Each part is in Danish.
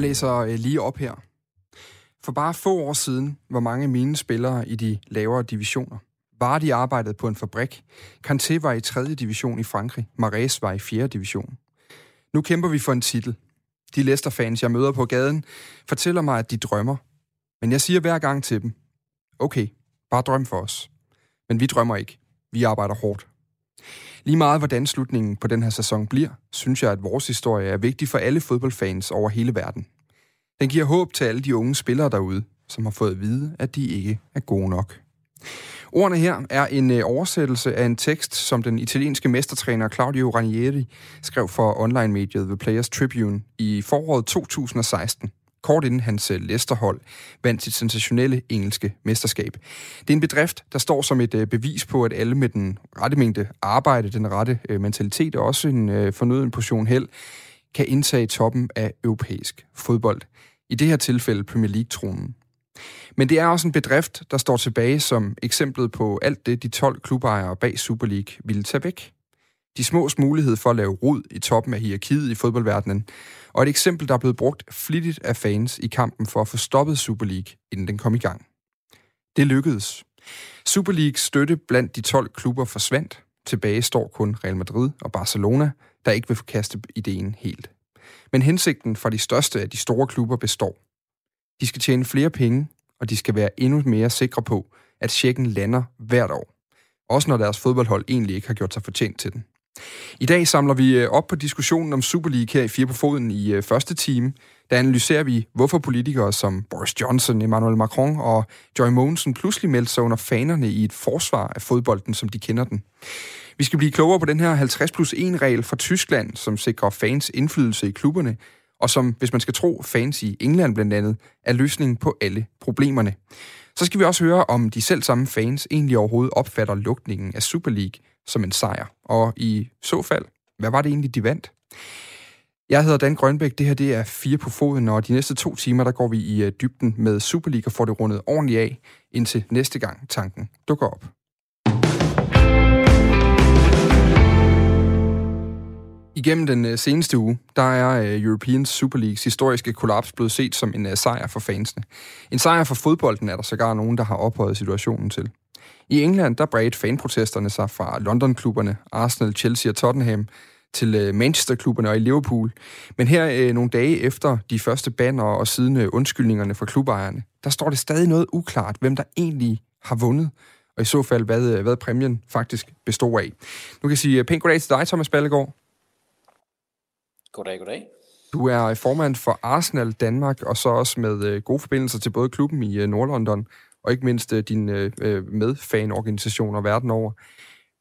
Jeg læser øh, lige op her. For bare få år siden var mange af mine spillere i de lavere divisioner. de arbejdede på en fabrik. Kanté var i 3. division i Frankrig. Marais var i 4. division. Nu kæmper vi for en titel. De Leicester-fans, jeg møder på gaden, fortæller mig, at de drømmer. Men jeg siger hver gang til dem, okay, bare drøm for os. Men vi drømmer ikke. Vi arbejder hårdt. Lige meget hvordan slutningen på den her sæson bliver, synes jeg, at vores historie er vigtig for alle fodboldfans over hele verden. Den giver håb til alle de unge spillere derude, som har fået at vide, at de ikke er gode nok. Ordene her er en øh, oversættelse af en tekst, som den italienske mestertræner Claudio Ranieri skrev for online-mediet The Players Tribune i foråret 2016 kort inden hans øh, Leicester-hold vandt sit sensationelle engelske mesterskab. Det er en bedrift, der står som et øh, bevis på, at alle med den rette mængde arbejde, den rette øh, mentalitet og også en fornøden portion held, kan indtage toppen af europæisk fodbold. I det her tilfælde Premier League-tronen. Men det er også en bedrift, der står tilbage som eksemplet på alt det, de 12 klubejere bag Super League ville tage væk. De smås mulighed for at lave rod i toppen af hierarkiet i fodboldverdenen, og et eksempel, der er blevet brugt flittigt af fans i kampen for at få stoppet Super League, inden den kom i gang. Det lykkedes. Super Leagues støtte blandt de 12 klubber forsvandt. Tilbage står kun Real Madrid og Barcelona, der ikke vil forkaste ideen helt. Men hensigten fra de største af de store klubber består. De skal tjene flere penge, og de skal være endnu mere sikre på, at checken lander hvert år. Også når deres fodboldhold egentlig ikke har gjort sig fortjent til den. I dag samler vi øh, op på diskussionen om Super League her i Fire på Foden i øh, første time. Der analyserer vi, hvorfor politikere som Boris Johnson, Emmanuel Macron og Joy Mogensen pludselig meldte sig under fanerne i et forsvar af fodbolden, som de kender den. Vi skal blive klogere på den her 50 plus 1 regel fra Tyskland, som sikrer fans indflydelse i klubberne, og som, hvis man skal tro fans i England blandt andet, er løsningen på alle problemerne. Så skal vi også høre, om de selv samme fans egentlig overhovedet opfatter lukningen af Super League som en sejr. Og i så fald, hvad var det egentlig, de vandt? Jeg hedder Dan Grønbæk, det her det er fire på foden, og de næste to timer, der går vi i øh, dybden med Superliga og får det rundet ordentligt af, indtil næste gang tanken dukker op. Igennem den øh, seneste uge, der er øh, European Super Leagues historiske kollaps blevet set som en øh, sejr for fansene. En sejr for fodbolden er der sågar nogen, der har ophøjet situationen til. I England, der bredte fanprotesterne sig fra London-klubberne, Arsenal, Chelsea og Tottenham, til Manchester-klubberne og i Liverpool. Men her nogle dage efter de første banner og siden undskyldningerne fra klubejerne, der står det stadig noget uklart, hvem der egentlig har vundet, og i så fald, hvad, hvad præmien faktisk består af. Nu kan jeg sige pænt goddag til dig, Thomas Ballegaard. Goddag, goddag. Du er formand for Arsenal Danmark, og så også med øh, gode forbindelser til både klubben i øh, Nordlondon og ikke mindst øh, dine øh, øh, medfanorganisationer verden over.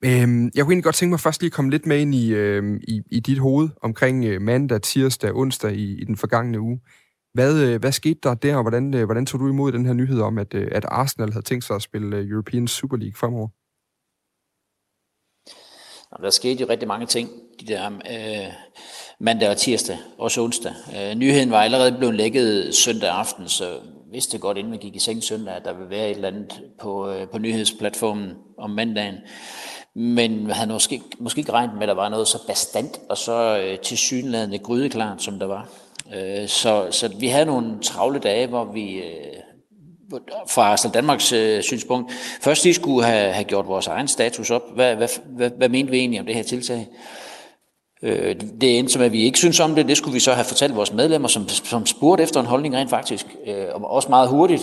Øh, jeg kunne egentlig godt tænke mig først lige at komme lidt med ind i, øh, i, i dit hoved omkring øh, mandag, tirsdag, onsdag i, i den forgangne uge. Hvad, øh, hvad skete der der, og hvordan, øh, hvordan tog du imod den her nyhed om, at, øh, at Arsenal havde tænkt sig at spille øh, European Super League fremover? Der skete jo rigtig mange ting de der øh, mandag og tirsdag, også onsdag. Øh, nyheden var allerede blevet lækket søndag aften, så vidste godt, inden vi gik i seng søndag, at der ville være et eller andet på, øh, på nyhedsplatformen om mandagen. Men jeg havde måske, måske ikke regnet med, at der var noget så bastant og så øh, tilsyneladende grydeklart, som der var. Øh, så, så vi havde nogle travle dage, hvor vi øh, fra Arsenal Danmarks øh, synspunkt først lige skulle have, have gjort vores egen status op. Hvad, hvad, hvad, hvad mente vi egentlig om det her tiltag? Øh, det endte som, at vi ikke synes om det. Det skulle vi så have fortalt vores medlemmer, som, som spurgte efter en holdning rent faktisk. Øh, og også meget hurtigt.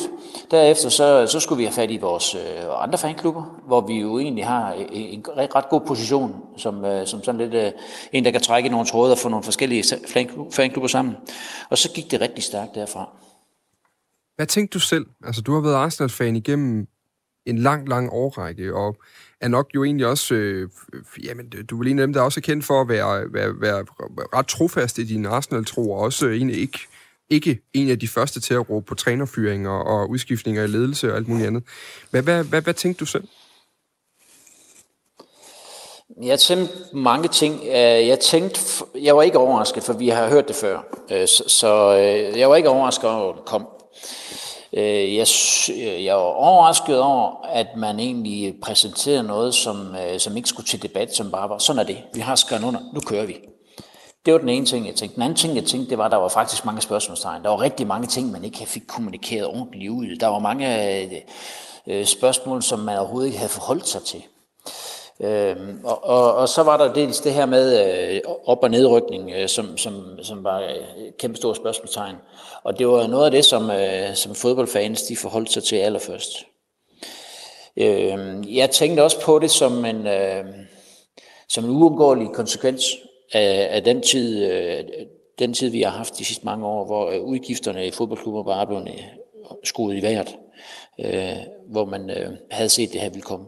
Derefter så, så skulle vi have fat i vores øh, andre fanklubber, hvor vi jo egentlig har øh, en, en ret god position, som, øh, som sådan lidt øh, en, der kan trække nogle tråde og få nogle forskellige fanklubber sammen. Og så gik det rigtig stærkt derfra. Hvad tænkte du selv? Altså, du har været Arsenal-fan igennem en lang, lang årrække, og er nok jo egentlig også, øh, jamen, du er en af dem, der også er kendt for at være, være, være ret trofast i din Arsenal-tro, og også egentlig ikke, ikke en af de første til at råbe på trænerfyringer og udskiftninger i ledelse og alt muligt andet. Hvad, hvad, hvad, hvad tænkte du selv? Jeg tænkte mange ting. Øh, jeg tænkte, jeg var ikke overrasket, for vi har hørt det før. Øh, så øh, jeg var ikke overrasket over, at det kom. Øh, jeg, øh, jeg var overrasket over, at man egentlig præsenterede noget, som, øh, som ikke skulle til debat, som bare var, sådan er det. Vi har skrevet under, nu kører vi. Det var den ene ting, jeg tænkte. Den anden ting, jeg tænkte, det var, at der var faktisk mange spørgsmålstegn. Der var rigtig mange ting, man ikke fik kommunikeret ordentligt ud. Der var mange øh, spørgsmål, som man overhovedet ikke havde forholdt sig til. Øhm, og, og, og så var der dels det her med øh, op- og nedrykning, øh, som, som, som var øh, et kæmpe stort spørgsmålstegn. Og det var noget af det, som, øh, som fodboldfans de forholdt sig til allerførst. Øh, jeg tænkte også på det som en, øh, som en uundgåelig konsekvens af, af den, tid, øh, den tid, vi har haft de sidste mange år, hvor øh, udgifterne i fodboldklubber bare blev øh, skruet i vejret, øh, hvor man øh, havde set det her ville komme.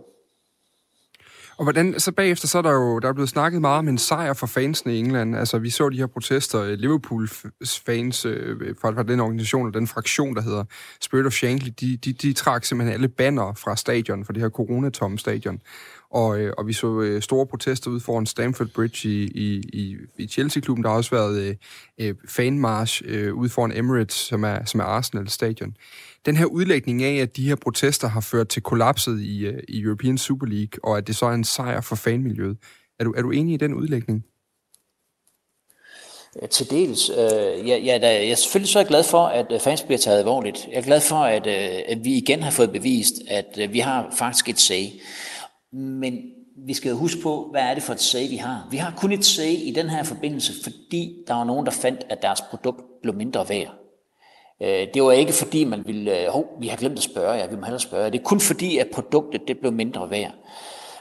Og hvordan, så bagefter, så er der jo der er blevet snakket meget om en sejr for fansene i England. Altså, vi så de her protester, øh, Liverpool-fans øh, fra, fra den organisation og den fraktion, der hedder Spirit of Shankly, de, de, de trak simpelthen alle banner fra stadion, for det her coronatomme stadion. Og, øh, og vi så øh, store protester ud foran Stamford Bridge i, i, i, i Chelsea-klubben. Der har også været øh, fanmarsch øh, øh ud foran Emirates, som er, som er Arsenal-stadion den her udlægning af, at de her protester har ført til kollapset i, øh, i European Super League, og at det så er en sejr for fanmiljøet. Er du, er du enig i den udlægning? Til dels. Øh, ja, ja, da, jeg er selvfølgelig så glad for, at øh, fans bliver taget alvorligt. Jeg er glad for, at, øh, at vi igen har fået bevist, at øh, vi har faktisk et sag. Men vi skal huske på, hvad er det for et sag, vi har. Vi har kun et sag i den her forbindelse, fordi der var nogen, der fandt, at deres produkt blev mindre værd. Øh, det var ikke fordi, man ville, øh, hov, vi har glemt at spørge jer, vi må hellere spørge jer. Det er kun fordi, at produktet det blev mindre værd.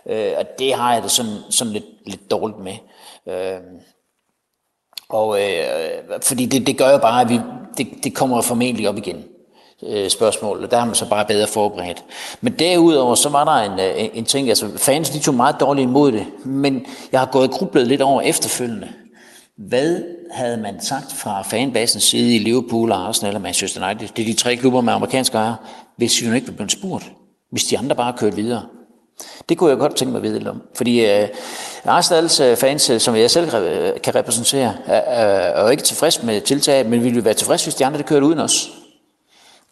Øh, og det har jeg det sådan, sådan lidt, lidt dårligt med. Øh, og fordi det, det gør jo bare, at vi, det, det kommer formentlig op igen spørgsmål, og der har man så bare bedre forberedt. Men derudover, så var der en, en ting, altså fans de tog meget dårligt imod det, men jeg har gået og grublet lidt over efterfølgende. Hvad havde man sagt fra fanbasens side i Liverpool, Arsenal og Manchester United? Det er de tre klubber med amerikanske ejere. Hvis vi ikke var blevet spurgt. Hvis de andre bare kørte videre. Det kunne jeg godt tænke mig at vide lidt om. Fordi øh, Arsenals uh, fans, øh, som jeg selv øh, kan repræsentere, uh, er jo ikke tilfreds med tiltaget, men ville vi være tilfreds, hvis de andre kørte uden os?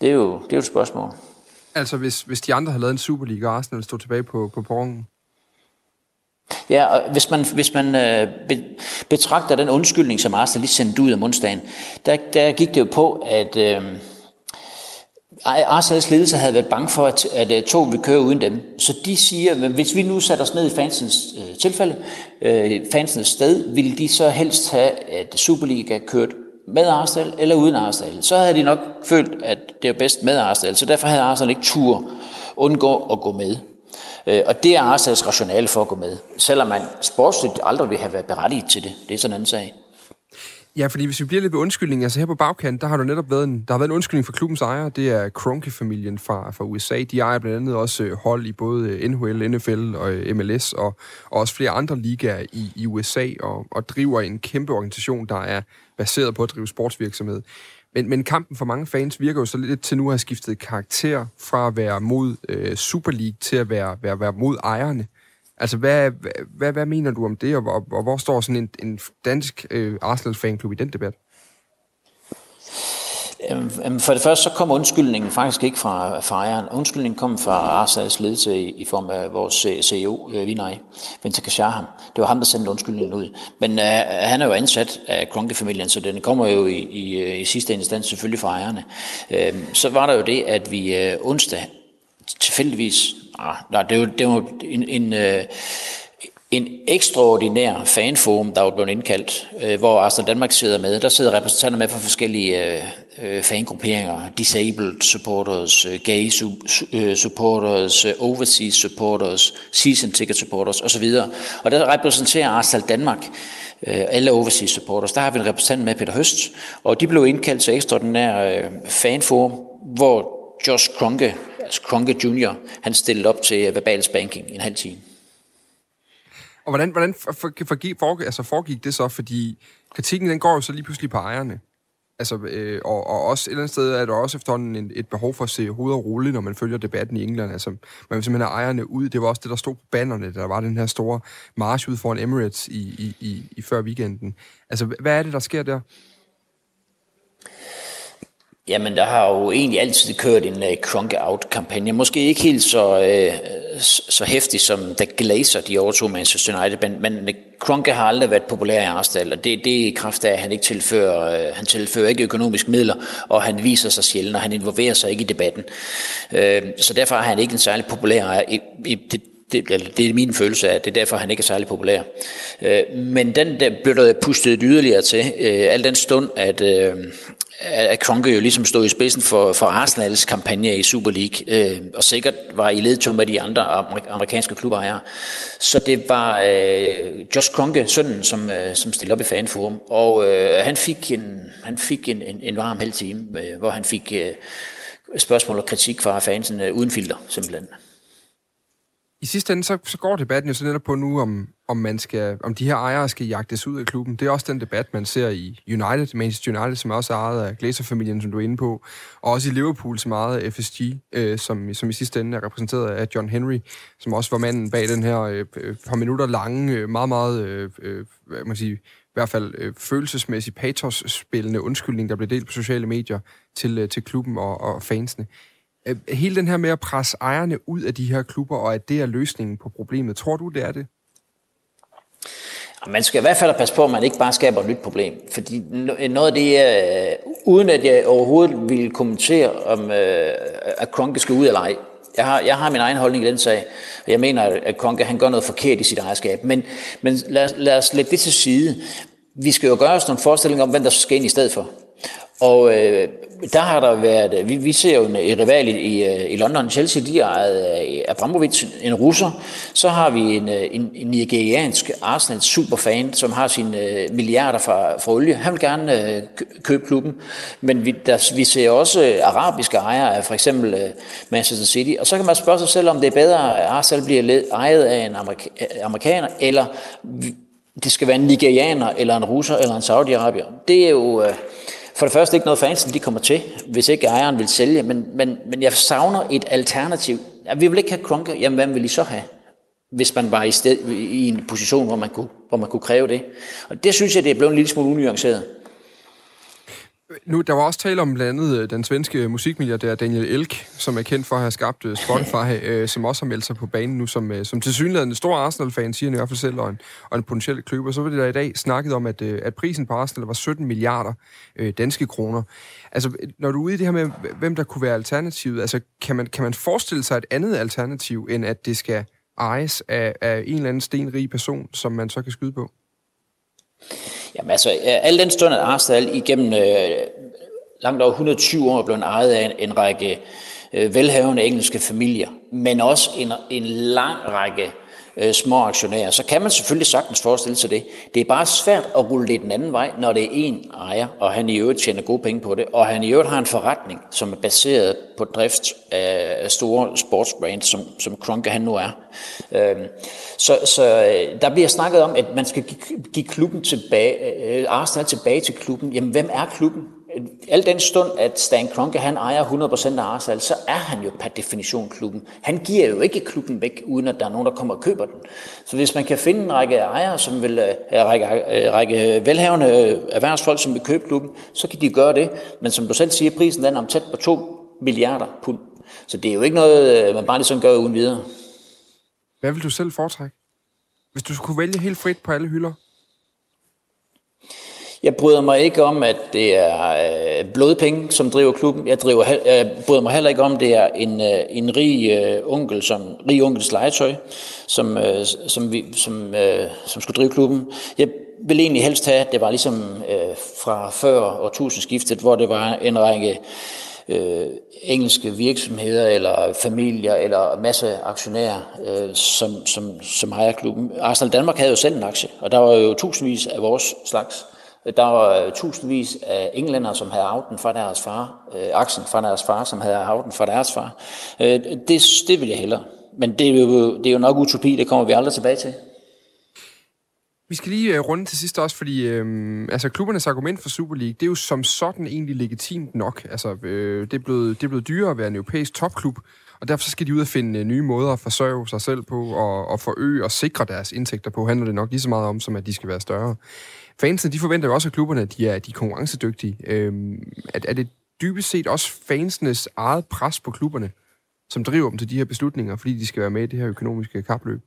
Det er jo, det er jo et spørgsmål. Altså, hvis, hvis de andre havde lavet en Superliga, og Arsenal stod tilbage på, på perronen? Ja, og hvis man, hvis man øh, betragter den undskyldning, som Arsenal lige sendte ud af onsdagen, der, der gik det jo på, at øh, Arsenals ledelse havde været bange for, at, at, øh, at toget ville køre uden dem. Så de siger, at hvis vi nu satte os ned i fansens øh, tilfælde, øh, fansens sted, ville de så helst have, at Superliga kørt med Arsenal eller uden Arsenal. Så havde de nok følt, at det er bedst med Arsenal, så derfor havde Arsenal ikke tur undgå at gå med. Øh, og det er Arsenals rationale for at gå med, selvom man sportsligt aldrig vil have været berettiget til det. Det er sådan en anden sag. Ja, fordi hvis vi bliver lidt ved undskyldning, altså her på bagkant, der har du netop været en, der har været en undskyldning for klubbens ejer, det er Kronke-familien fra, fra USA. De ejer blandt andet også øh, hold i både øh, NHL, NFL og øh, MLS, og, og også flere andre ligaer i, i USA, og, og driver en kæmpe organisation, der er baseret på at drive sportsvirksomhed. Men, men kampen for mange fans virker jo så lidt til nu at have skiftet karakter fra at være mod øh, Super League til at være, være, være mod ejerne. Altså, hvad, hvad, hvad mener du om det, og, og, og hvor står sådan en, en dansk øh, Arsenal-fanklub i den debat? Øhm, øhm, for det første så kom undskyldningen faktisk ikke fra, fejren. ejeren. Undskyldningen kom fra Arsads ledelse i, form af vores øh, CEO, øh, Vinay Ventakashaham. Det var ham, der sendte undskyldningen ud. Men uh, han er jo ansat af Kronke-familien, så den kommer jo i, i, i sidste instans selvfølgelig fra ejerne. Uh, så var der jo det, at vi uh, onsdag tilfældigvis, ah, nej, det var, det var en, en uh, en ekstraordinær fanforum, der var blevet indkaldt, øh, hvor Arsenal Danmark sidder med. Der sidder repræsentanter med fra forskellige øh, øh fangrupperinger, disabled supporters, øh, gay su- øh, supporters, overseas supporters, season ticket supporters osv. Og der repræsenterer Arsenal Danmark alle overseas supporters. Der har vi en repræsentant med, Peter Høst, og de blev indkaldt til ekstraordinær fanforum, hvor Josh Kronke, altså Kronke Jr., han stillede op til verbal spanking en halv time. Og hvordan, hvordan for, for, for, altså foregik det så? Fordi kritikken den går jo så lige pludselig på ejerne. Altså, øh, og, og også et eller andet sted er der også efterhånden en, et behov for at se hovedet og rulle, når man følger debatten i England. Altså, man vil simpelthen have ejerne ud. Det var også det, der stod på bannerne. Der var den her store march ud foran Emirates i, i, i, i før weekenden. Altså, hvad er det, der sker der? Jamen, der har jo egentlig altid kørt en øh, uh, Crunk-out-kampagne. Måske ikke helt så, uh, så hæftig som da Glazer de overtog Manchester United, men, men øh, Kronke har aldrig været populær i Arsenal, og det, det er i kraft af, at han ikke tilfører, uh, han tilfører ikke økonomiske midler, og han viser sig sjældent, og han involverer sig ikke i debatten. Uh, så derfor er han ikke en særlig populær ejer. I, i, det, det, det er min følelse af, at det er derfor, han ikke er særlig populær. Øh, men den der blev der pustet yderligere til, øh, al den stund, at, øh, at Kronke jo ligesom stod i spidsen for, for Arsenals kampagne i Super League, øh, og sikkert var i ledtog med de andre amerikanske klubber her. Så det var øh, Josh Kronke, sønnen, som, øh, som stillede op i fanforum, og øh, han fik en, han fik en, en, en varm halv time, øh, hvor han fik øh, spørgsmål og kritik fra fansen øh, uden filter, simpelthen i sidste ende, så, så går debatten jo så netop på nu, om, om, man skal, om de her ejere skal jagtes ud af klubben. Det er også den debat, man ser i United, Manchester United, som er også ejet af Glazer-familien, som du er inde på, og også i Liverpool, som er ejet af FSG, øh, som, som i sidste ende er repræsenteret af John Henry, som også var manden bag den her øh, øh par minutter lange, øh, meget, meget, øh, øh, hvad man sige, i hvert fald øh, følelsesmæssigt patos-spillende undskyldning, der blev delt på sociale medier til, øh, til klubben og, og fansene. Øh, hele den her med at presse ejerne ud af de her klubber, og at det er løsningen på problemet, tror du, det er det? Man skal i hvert fald passe på, at man ikke bare skaber et nyt problem. Fordi noget af det, øh, uden at jeg overhovedet vil kommentere, om øh, at Kronke skal ud eller ej. Jeg har, jeg har min egen holdning i den sag. Jeg mener, at Kronke han gør noget forkert i sit ejerskab. Men, men lad, lad os lægge det til side. Vi skal jo gøre os nogle forestillinger om, hvem der skal ind i stedet for. Og øh, der har der været, øh, vi, vi ser jo en, en rival i, i, øh, i London, Chelsea, de er af Abramovic, en russer. Så har vi en, øh, en, en nigeriansk Arsenal superfan, som har sine øh, milliarder fra, fra olie. Han vil gerne øh, købe klubben. Men vi, der, vi ser også øh, arabiske ejere af for eksempel øh, Manchester City. Og så kan man spørge sig selv, om det er bedre, at Arsenal bliver led, ejet af en amerika, amerikaner, eller det skal være en nigerianer, eller en russer, eller en saudi-arabier. Det er jo... Øh, for det første ikke noget fansen, de kommer til, hvis ikke ejeren vil sælge, men, men, men jeg savner et alternativ. Ja, vi vil ikke have Kronke, jamen hvem vil I så have? Hvis man var i, sted, i en position, hvor man, kunne, hvor man kunne kræve det. Og det synes jeg, det er blevet en lille smule unuanceret. Nu, der var også tale om blandt andet øh, den svenske musikmilliardær Daniel Elk, som er kendt for at have skabt øh, Spotify, øh, som også har meldt sig på banen nu, som, øh, som til synligheden en stor Arsenal-fan, siger i hvert fald selv, og en, og en potentiel kløber. Så var det der i dag snakket om, at, øh, at prisen på Arsenal var 17 milliarder øh, danske kroner. Altså, når du er ude i det her med, hvem der kunne være alternativet, altså, kan man, kan man forestille sig et andet alternativ, end at det skal ejes af, af en eller anden stenrig person, som man så kan skyde på? Jamen altså, al den stund, at Arsenal igennem øh, langt over 120 år er blevet ejet af en, en række øh, velhavende engelske familier, men også en, en lang række øh, små aktionærer, så kan man selvfølgelig sagtens forestille sig det. Det er bare svært at rulle det den anden vej, når det er en ejer, og han i øvrigt tjener gode penge på det, og han i øvrigt har en forretning, som er baseret på drift af store sportsbrands, som, som Kronke han nu er. Øh, så, så øh, der bliver snakket om, at man skal give, give klubben tilbage, øh, Arsenal tilbage til klubben. Jamen, hvem er klubben? Al den stund, at Stan Kroenke han ejer 100% af Arsenal, så er han jo per definition klubben. Han giver jo ikke klubben væk, uden at der er nogen, der kommer og køber den. Så hvis man kan finde en række ejere, som vil, øh, en række, række, række velhavende øh, erhvervsfolk, som vil købe klubben, så kan de gøre det. Men som du selv siger, prisen den er om tæt på 2 milliarder pund. Så det er jo ikke noget, man bare lige sådan gør uden videre. Hvad vil du selv foretrække? Hvis du skulle vælge helt frit på alle hylder? Jeg bryder mig ikke om, at det er øh, blodpenge, som driver klubben. Jeg, driver, jeg bryder mig heller ikke om, at det er en, øh, en rig øh, onkel, som rig onkels legetøj, som, øh, som, vi, som, øh, som skulle drive klubben. Jeg vil egentlig helst have, at det var ligesom øh, fra før årtusindskiftet, hvor det var en række øh, engelske virksomheder eller familier eller masse aktionærer, øh, som, som, som ejer klubben. Arsenal Danmark havde jo selv en aktie, og der var jo tusindvis af vores slags. Der var øh, tusindvis af englænder, som havde arvet den fra deres far, øh, aksen fra deres far, som havde arvet den fra deres far. Øh, det, det vil jeg hellere. Men det er, jo, det er jo nok utopi, det kommer vi aldrig tilbage til. Vi skal lige øh, runde til sidst også, fordi øh, altså, klubbernes argument for Super League, det er jo som sådan egentlig legitimt nok. Altså, øh, det, er blevet, det er blevet dyrere at være en europæisk topklub, og derfor skal de ud og finde øh, nye måder at forsørge sig selv på, og, og forøge og sikre deres indtægter på, handler det nok lige så meget om, som at de skal være større. Fansene, de forventer jo også at klubberne, at de er, de er konkurrencedygtige. Øh, er, er, det, dybest set også fansenes eget pres på klubberne, som driver dem til de her beslutninger, fordi de skal være med i det her økonomiske kapløb?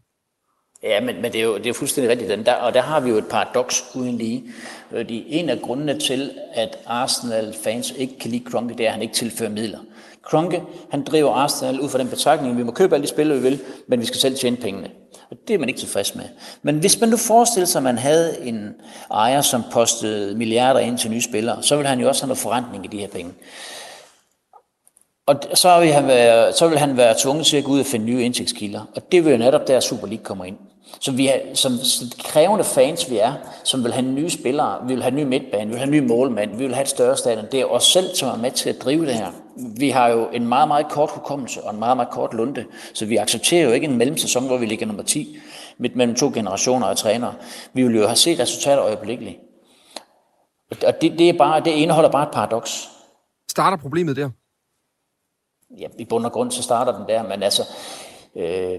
Ja, men, men det, er jo, det er jo fuldstændig rigtigt. Den der, og der har vi jo et paradoks uden lige. Fordi en af grundene til, at Arsenal-fans ikke kan lide Kronke, det er, at han ikke tilfører midler. Kronke, han driver Arsenal ud fra den betragtning, vi må købe alle de spillere, vi vil, men vi skal selv tjene pengene. Og det er man ikke tilfreds med. Men hvis man nu forestiller sig, at man havde en ejer, som postede milliarder ind til nye spillere, så ville han jo også have noget forrentning i de her penge. Og så vil, han være, så vil han være tvunget til at gå ud og finde nye indtægtskilder. Og det vil jo netop der Super League kommer ind. Så vi er, som krævende fans vi er, som vil have nye spillere, vi vil have ny midtbane, vi vil have nye målmand, vi vil have et større stadion. Det er os selv, som er med til at drive det her. Vi har jo en meget, meget kort hukommelse og en meget, meget kort lunde, så vi accepterer jo ikke en mellemsæson, hvor vi ligger nummer 10 midt mellem to generationer af trænere. Vi vil jo have set resultater øjeblikkeligt. Og det, det, er bare, det indeholder bare et paradoks. Starter problemet der? Ja, i bund og grund så starter den der, men altså, øh,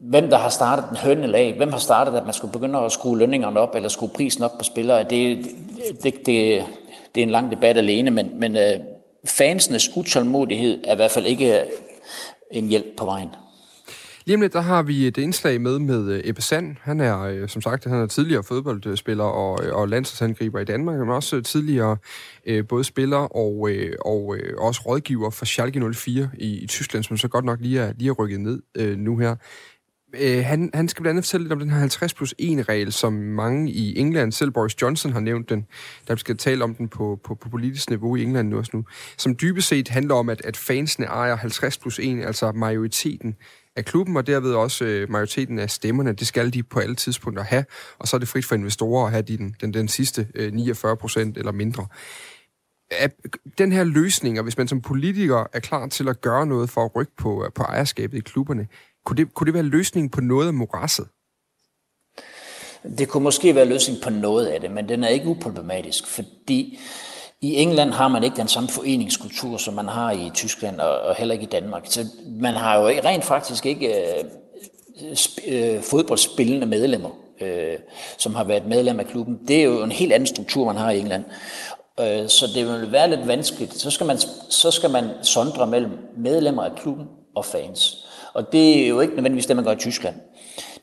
hvem der har startet den hønne lag, hvem har startet, at man skulle begynde at skrue lønningerne op, eller skrue prisen op på spillere, det, det, det, det er en lang debat alene, men, men øh, fansenes utålmodighed er i hvert fald ikke en hjælp på vejen. Lige om lidt, der har vi øh, et indslag med med øh, Ebbe Sand. Han er, øh, som sagt, han er tidligere fodboldspiller og, og landsholdsangriber i Danmark, men også tidligere øh, både spiller og, øh, og øh, også rådgiver for Schalke 04 i, i Tyskland, som så godt nok lige er, lige er rykket ned øh, nu her. Øh, han, han skal blandt andet fortælle lidt om den her 50 plus 1-regel, som mange i England, selv Boris Johnson har nævnt den, der skal tale om den på, på, på politisk niveau i England nu også nu, som dybest set handler om, at, at fansene ejer 50 plus 1, altså majoriteten af klubben, og derved også øh, majoriteten af stemmerne. Det skal de på alle tidspunkter have, og så er det frit for investorer at have de, den, den, den sidste øh, 49 procent eller mindre. At den her løsning, og hvis man som politiker er klar til at gøre noget for at rykke på, øh, på ejerskabet i klubberne, kunne det, kunne det være løsningen på noget af morasset? Det kunne måske være løsning på noget af det, men den er ikke uproblematisk, fordi i England har man ikke den samme foreningskultur, som man har i Tyskland og, og heller ikke i Danmark. Så man har jo rent faktisk ikke øh, øh, fodboldspillende medlemmer, øh, som har været medlem af klubben. Det er jo en helt anden struktur, man har i England. Øh, så det vil være lidt vanskeligt. Så skal, man, så skal man sondre mellem medlemmer af klubben og fans. Og det er jo ikke nødvendigvis det, man gør i Tyskland.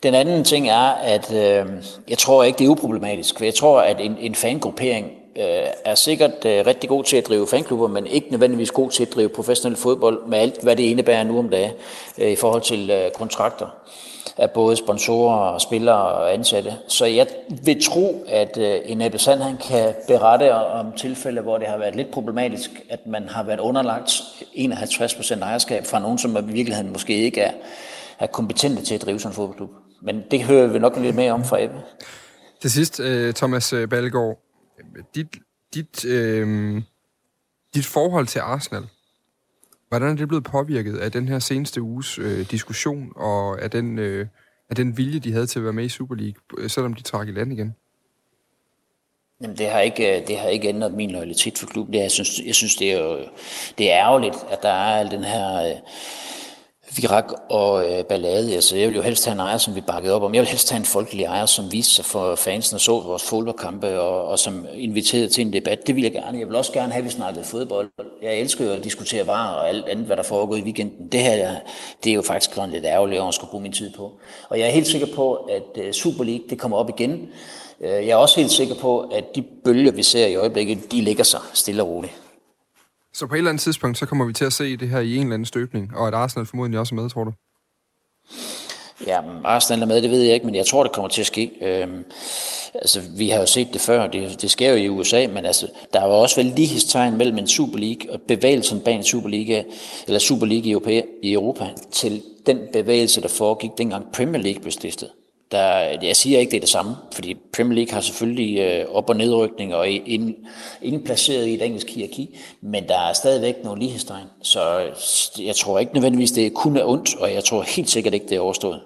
Den anden ting er, at øh, jeg tror ikke, det er uproblematisk, for jeg tror, at en, en fangruppering Øh, er sikkert øh, rigtig god til at drive fanklubber, men ikke nødvendigvis god til at drive professionel fodbold med alt, hvad det indebærer nu om dagen øh, i forhold til øh, kontrakter af både sponsorer og spillere og ansatte. Så jeg vil tro, at øh, en Ebbe Sand, han kan berette om tilfælde, hvor det har været lidt problematisk, at man har været underlagt 51% ejerskab fra nogen, som i virkeligheden måske ikke er, er kompetente til at drive sådan en fodboldklub. Men det hører vi nok lidt mere om fra Ebbe. Til sidst, øh, Thomas øh, Ballegaard, dit, dit, øh, dit forhold til Arsenal, hvordan er det blevet påvirket af den her seneste uges øh, diskussion, og af den, øh, af den vilje, de havde til at være med i Super League, øh, selvom de trak i land igen? Jamen, det har ikke, øh, det har ikke ændret min loyalitet for klubben. Det, jeg, synes, jeg synes, det er jo det er ærgerligt, at der er al den her... Øh, virak og øh, ballade. Altså, jeg vil jo helst have en ejer, som vi bakkede op om. Jeg vil helst have en folkelig ejer, som viste sig for fansen og så vores fodboldkampe, og, og som inviterede til en debat. Det vil jeg gerne. Jeg vil også gerne have, at vi snakkede fodbold. Jeg elsker jo at diskutere varer og alt andet, hvad der foregår i weekenden. Det her, det er jo faktisk sådan lidt ærgerligt, at skulle bruge min tid på. Og jeg er helt sikker på, at øh, Super League, det kommer op igen. Øh, jeg er også helt sikker på, at de bølger, vi ser i øjeblikket, de ligger sig stille og roligt. Så på et eller andet tidspunkt, så kommer vi til at se det her i en eller anden støbning, og at Arsenal formodentlig også er med, tror du? Ja, Arsenal er med, det ved jeg ikke, men jeg tror, det kommer til at ske. Øhm, altså, vi har jo set det før, det, det sker jo i USA, men altså, der er jo også vel lighedstegn mellem en Super League og bevægelsen bag en Super League, eller Super League i Europa, i Europa til den bevægelse, der foregik dengang Premier League blev stiftet. Der, jeg siger ikke, det er det samme, fordi Premier League har selvfølgelig øh, op- og nedrykning og ind, indplaceret i et engelsk hierarki, men der er stadigvæk nogle lighedstegn. Så jeg tror ikke nødvendigvis, det kun er ondt, og jeg tror helt sikkert ikke, det er overstået.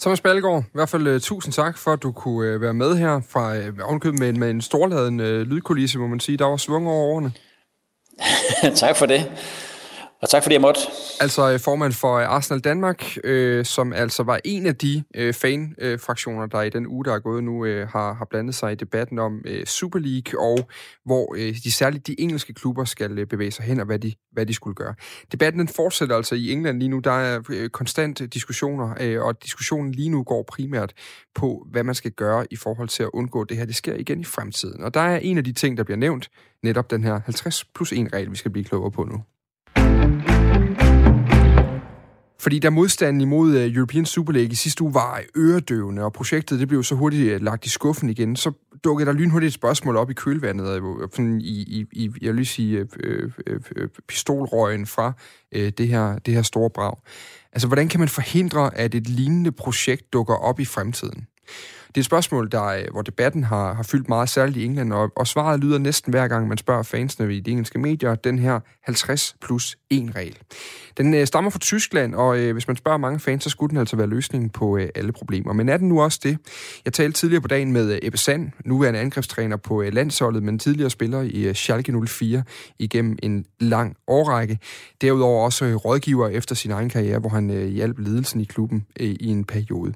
Thomas Balgaard, i hvert fald uh, tusind tak for, at du kunne uh, være med her fra uh, med, med en storladen uh, lydkulisse, må man sige. Der var svung over årene. tak for det. Og tak fordi jeg måtte. Altså øh, formand for øh, Arsenal Danmark, øh, som altså var en af de øh, fanfraktioner, der i den uge, der er gået nu, øh, har, har blandet sig i debatten om øh, Super League, og hvor øh, de særligt de engelske klubber skal øh, bevæge sig hen, og hvad de, hvad de skulle gøre. Debatten den fortsætter altså i England lige nu. Der er øh, konstant diskussioner, øh, og diskussionen lige nu går primært på, hvad man skal gøre i forhold til at undgå det her. Det sker igen i fremtiden. Og der er en af de ting, der bliver nævnt, netop den her 50 plus 1 regel, vi skal blive klogere på nu. Fordi der modstanden imod øh, European Super League i sidste uge var øredøvende, og projektet det blev så hurtigt øh, lagt i skuffen igen, så dukkede der lynhurtigt et spørgsmål op i kølvandet, øh, sådan i, i, i, jeg vil sige, øh, øh, pistolrøgen fra øh, det, her, det her store brag. Altså, hvordan kan man forhindre, at et lignende projekt dukker op i fremtiden? Det er et spørgsmål, der, øh, hvor debatten har, har fyldt meget særligt i England, og, og svaret lyder næsten hver gang, man spørger fansene i de engelske medier, den her 50 plus 1 regel. Den øh, stammer fra Tyskland, og øh, hvis man spørger mange fans, så skulle den altså være løsningen på øh, alle problemer. Men er den nu også det? Jeg talte tidligere på dagen med øh, Ebbe Sand, nuværende angrebstræner på øh, landsholdet, men tidligere spiller i øh, Schalke 04 igennem en lang årrække. Derudover også øh, rådgiver efter sin egen karriere, hvor han øh, hjalp ledelsen i klubben øh, i en periode.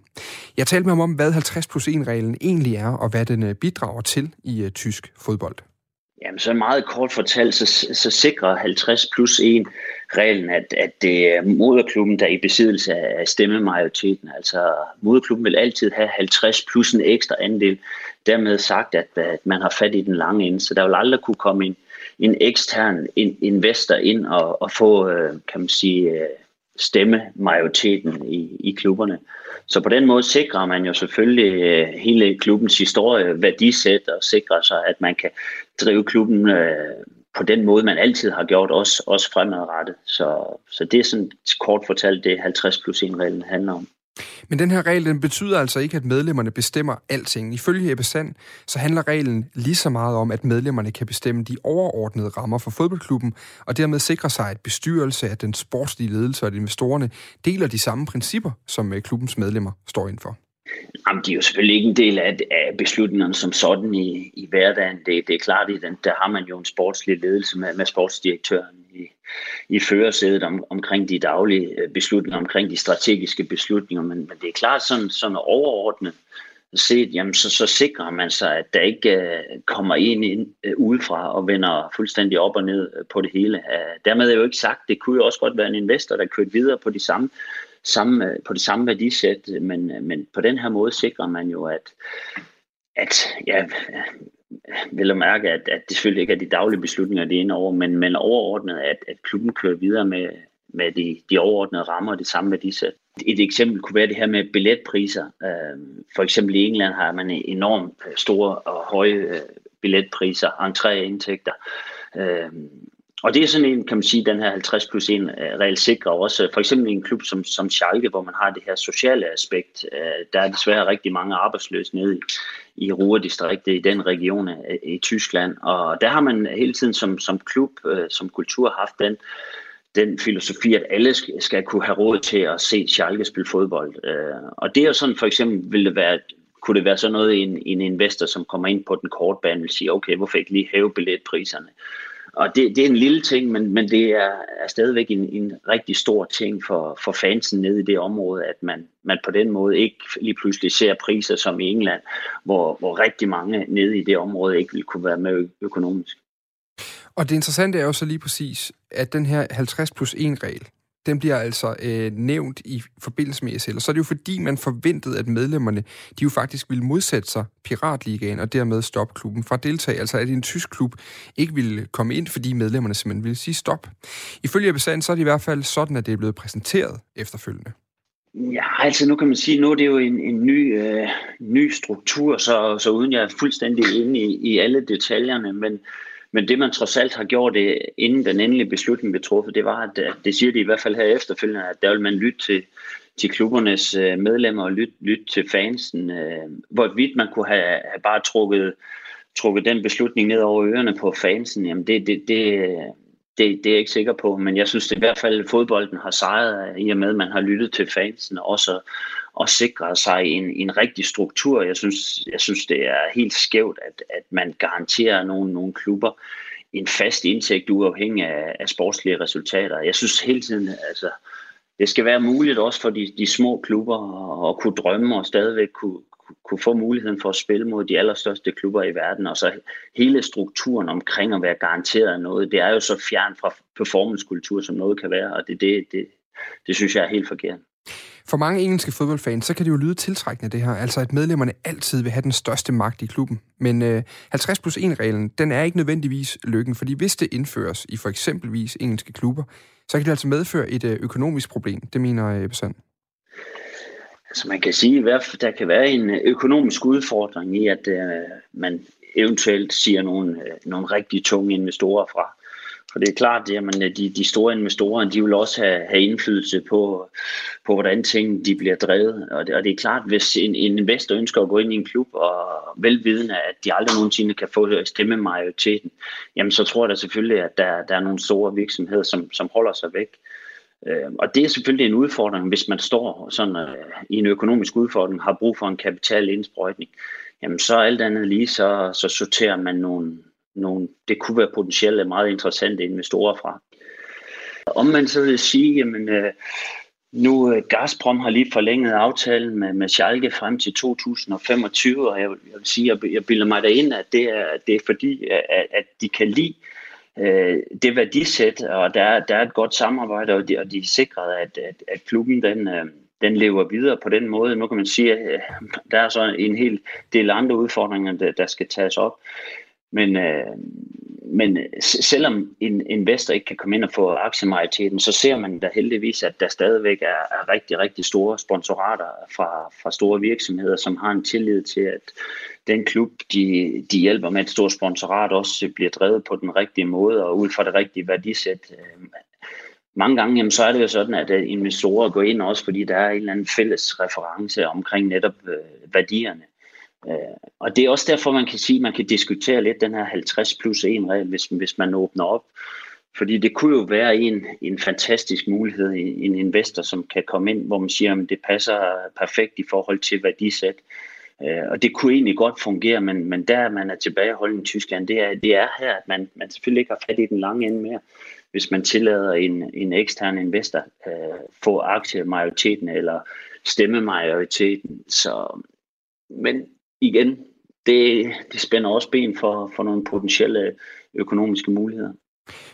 Jeg talte med ham om, hvad 50 plus 1-reglen egentlig er, og hvad den øh, bidrager til i øh, tysk fodbold. Jamen, så meget kort fortalt, så, så sikrer 50 plus 1 reglen, at, at det er moderklubben, der er i besiddelse af stemmemajoriteten. Altså, moderklubben vil altid have 50 plus en ekstra andel. Dermed sagt, at, at man har fat i den lange ende, så der vil aldrig kunne komme en, en ekstern investor ind og, og få, øh, kan man sige, stemmemajoriteten i, i klubberne. Så på den måde sikrer man jo selvfølgelig øh, hele klubbens historie, værdisæt og sikrer sig, at man kan drive klubben øh, på den måde, man altid har gjort, også, også fremadrettet. Så, så det er sådan kort fortalt det 50 plus 1 reglen handler om. Men den her regel, den betyder altså ikke, at medlemmerne bestemmer alting. Ifølge Ebbe Sand, så handler reglen lige så meget om, at medlemmerne kan bestemme de overordnede rammer for fodboldklubben, og dermed sikre sig, at bestyrelse at den sportslige ledelse og investorerne deler de samme principper, som øh, klubbens medlemmer står indenfor. Jamen, de er jo selvfølgelig ikke en del af, af beslutningerne som sådan i, i hverdagen. Det, det er klart, at der har man jo en sportslig ledelse med, med sportsdirektøren i, i førersædet om, omkring de daglige øh, beslutninger, omkring de strategiske beslutninger, men, men det er klart sådan, sådan overordnet set, jamen så, så sikrer man sig, at der ikke uh, kommer en ind uh, udefra og vender fuldstændig op og ned på det hele. Uh, dermed er jo ikke sagt, det kunne jo også godt være en investor, der kørte videre på de samme samme, på det samme værdisæt, men, men på den her måde sikrer man jo, at, at ja, vil at mærke, at, at det selvfølgelig ikke er de daglige beslutninger, det er inde over, men, men overordnet, at, at klubben kører videre med, med de, de overordnede rammer og det samme værdisæt. Et eksempel kunne være det her med billetpriser. Øhm, for eksempel i England har man enormt store og høje øh, billetpriser, entréindtægter. Øhm, og det er sådan en, kan man sige, den her 50 plus 1 øh, regel sikrer også, øh, for eksempel i en klub som, som Schalke, hvor man har det her sociale aspekt. Øh, der er desværre rigtig mange arbejdsløse nede i, i Ruhrdistriktet i den region i Tyskland. Og der har man hele tiden som, som klub, som kultur haft den, den filosofi, at alle skal kunne have råd til at se Schalke spille fodbold. Og det er jo sådan, for eksempel vil det være kunne det være sådan noget, en, en investor, som kommer ind på den korte bane, vil sige, okay, hvorfor ikke lige hæve billetpriserne? Og det, det er en lille ting, men, men det er, er stadigvæk en, en rigtig stor ting for, for fansen nede i det område, at man, man på den måde ikke lige pludselig ser priser som i England, hvor, hvor rigtig mange nede i det område ikke vil kunne være med økonomisk. Og det interessante er jo så lige præcis, at den her 50 plus 1 regel, den bliver altså øh, nævnt i forbindelse med ESL. Og så er det jo fordi, man forventede, at medlemmerne, de jo faktisk ville modsætte sig Piratligaen og dermed stoppe klubben fra at deltage. Altså at en tysk klub ikke ville komme ind, fordi medlemmerne simpelthen ville sige stop. Ifølge bestand, så er det i hvert fald sådan, at det er blevet præsenteret efterfølgende. Ja, altså nu kan man sige, nu er det jo en, en ny, øh, ny struktur, så, så uden jeg er fuldstændig inde i, i alle detaljerne, men men det man trods alt har gjort, det, inden den endelige beslutning blev truffet, det var, at øh, det siger de i hvert fald her efterfølgende, at der vil man lytte til, til klubbernes øh, medlemmer og lytte, lytte til fansen. Hvorvidt man kunne have, have bare trukket, trukket den beslutning ned over ørerne på fansen, jamen det, det, det, det, det er jeg ikke sikker på, men jeg synes det i hvert fald, at fodbolden har sejret øh, i og med, at man har lyttet til fansen, og også og sikret sig en, en rigtig struktur. Jeg synes, jeg synes, det er helt skævt, at, at man garanterer nogle, nogle klubber en fast indtægt uafhængig af, af sportslige resultater. Jeg synes hele tiden, altså, det skal være muligt også for de, de små klubber at, at kunne drømme og stadigvæk kunne, kunne få muligheden for at spille mod de allerstørste klubber i verden, og så hele strukturen omkring at være garanteret noget, det er jo så fjern fra performancekultur, som noget kan være, og det, det, det, det synes jeg er helt forkert. For mange engelske fodboldfans, så kan det jo lyde tiltrækkende det her, altså at medlemmerne altid vil have den største magt i klubben. Men øh, 50 plus 1-reglen, den er ikke nødvendigvis lykken, fordi hvis det indføres i for eksempelvis engelske klubber, så kan det altså medføre et øh, økonomisk problem. Det mener øh, Ebbe Sand. Altså man kan sige, at der kan være en øh, økonomisk udfordring i, at øh, man eventuelt siger nogle, øh, nogle rigtig tunge investorer fra. For det er klart, at øh, de, de store investorer, de vil også have, have indflydelse på, på, hvordan tingene de bliver drevet. Og det, og det er klart, hvis en, en investor ønsker at gå ind i en klub og velvidende, at de aldrig nogensinde kan få stemme majoriteten, jamen så tror jeg da selvfølgelig, at der, der er nogle store virksomheder, som, som holder sig væk. Øh, og det er selvfølgelig en udfordring, hvis man står sådan, øh, i en økonomisk udfordring, har brug for en kapitalindsprøjtning. Jamen så alt andet lige, så, så sorterer man nogle, nogle, det kunne være potentielle meget interessante investorer fra. Om man så vil sige, jamen øh, nu øh, Gazprom har lige forlænget aftalen med, med Schalke frem til 2025, og jeg vil, jeg vil sige, jeg, jeg bilder mig ind, at det er, det er fordi, at, at de kan lide øh, det værdisæt, og der, der er et godt samarbejde, og de, og de er sikret, at, at, at klubben den, øh, den lever videre på den måde. Nu kan man sige, at øh, der er så en hel del andre udfordringer, der, der skal tages op. Men, øh, men selvom en investor ikke kan komme ind og få aktiemajoriteten, så ser man da heldigvis, at der stadigvæk er, er rigtig, rigtig store sponsorater fra, fra store virksomheder, som har en tillid til, at den klub, de, de hjælper med et stort sponsorat, også øh, bliver drevet på den rigtige måde og ud fra det rigtige værdisæt. Øh, mange gange jamen, så er det jo sådan, at øh, investorer går ind også, fordi der er en eller anden fælles reference omkring netop øh, værdierne. Øh, og det er også derfor, man kan sige, at man kan diskutere lidt den her 50 plus 1 regel, hvis, hvis man åbner op. Fordi det kunne jo være en, en fantastisk mulighed, en investor, som kan komme ind, hvor man siger, at det passer perfekt i forhold til værdisæt. Øh, og det kunne egentlig godt fungere, men, men der man er tilbageholden i Tyskland, det er, det er her, at man, man selvfølgelig ikke har fat i den lange ende mere, hvis man tillader en, en ekstern investor øh, få aktiemajoriteten eller stemmemajoriteten. Så, men igen, det, det spænder også ben for, for nogle potentielle økonomiske muligheder.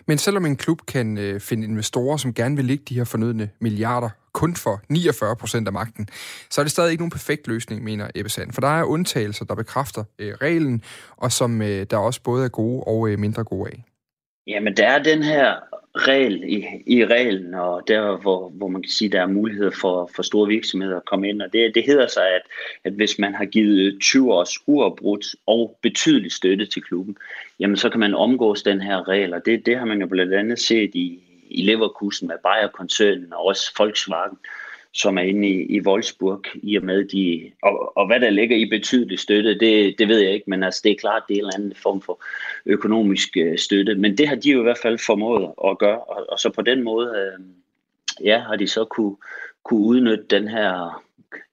Men selvom en klub kan øh, finde investorer, som gerne vil lægge de her fornødne milliarder kun for 49 procent af magten, så er det stadig ikke nogen perfekt løsning, mener Ebbe Sand. For der er undtagelser, der bekræfter øh, reglen, og som øh, der også både er gode og øh, mindre gode af. Jamen, der er den her regel i, i reglen, og der, hvor, hvor man kan sige, der er mulighed for, for store virksomheder at komme ind. Og det, det hedder sig, at, at hvis man har givet 20 års uafbrudt og betydelig støtte til klubben, jamen så kan man omgås den her regel, og det, det har man jo blandt andet set i, i Leverkusen med Bayer-koncernen og også Volkswagen, som er inde i, i Wolfsburg, i og med de, og, og hvad der ligger i betydelig støtte, det, det ved jeg ikke, men altså det er klart, det er en eller anden form for økonomisk øh, støtte, men det har de jo i hvert fald formået at gøre, og, og så på den måde, øh, ja, har de så kunne, kunne udnytte den her,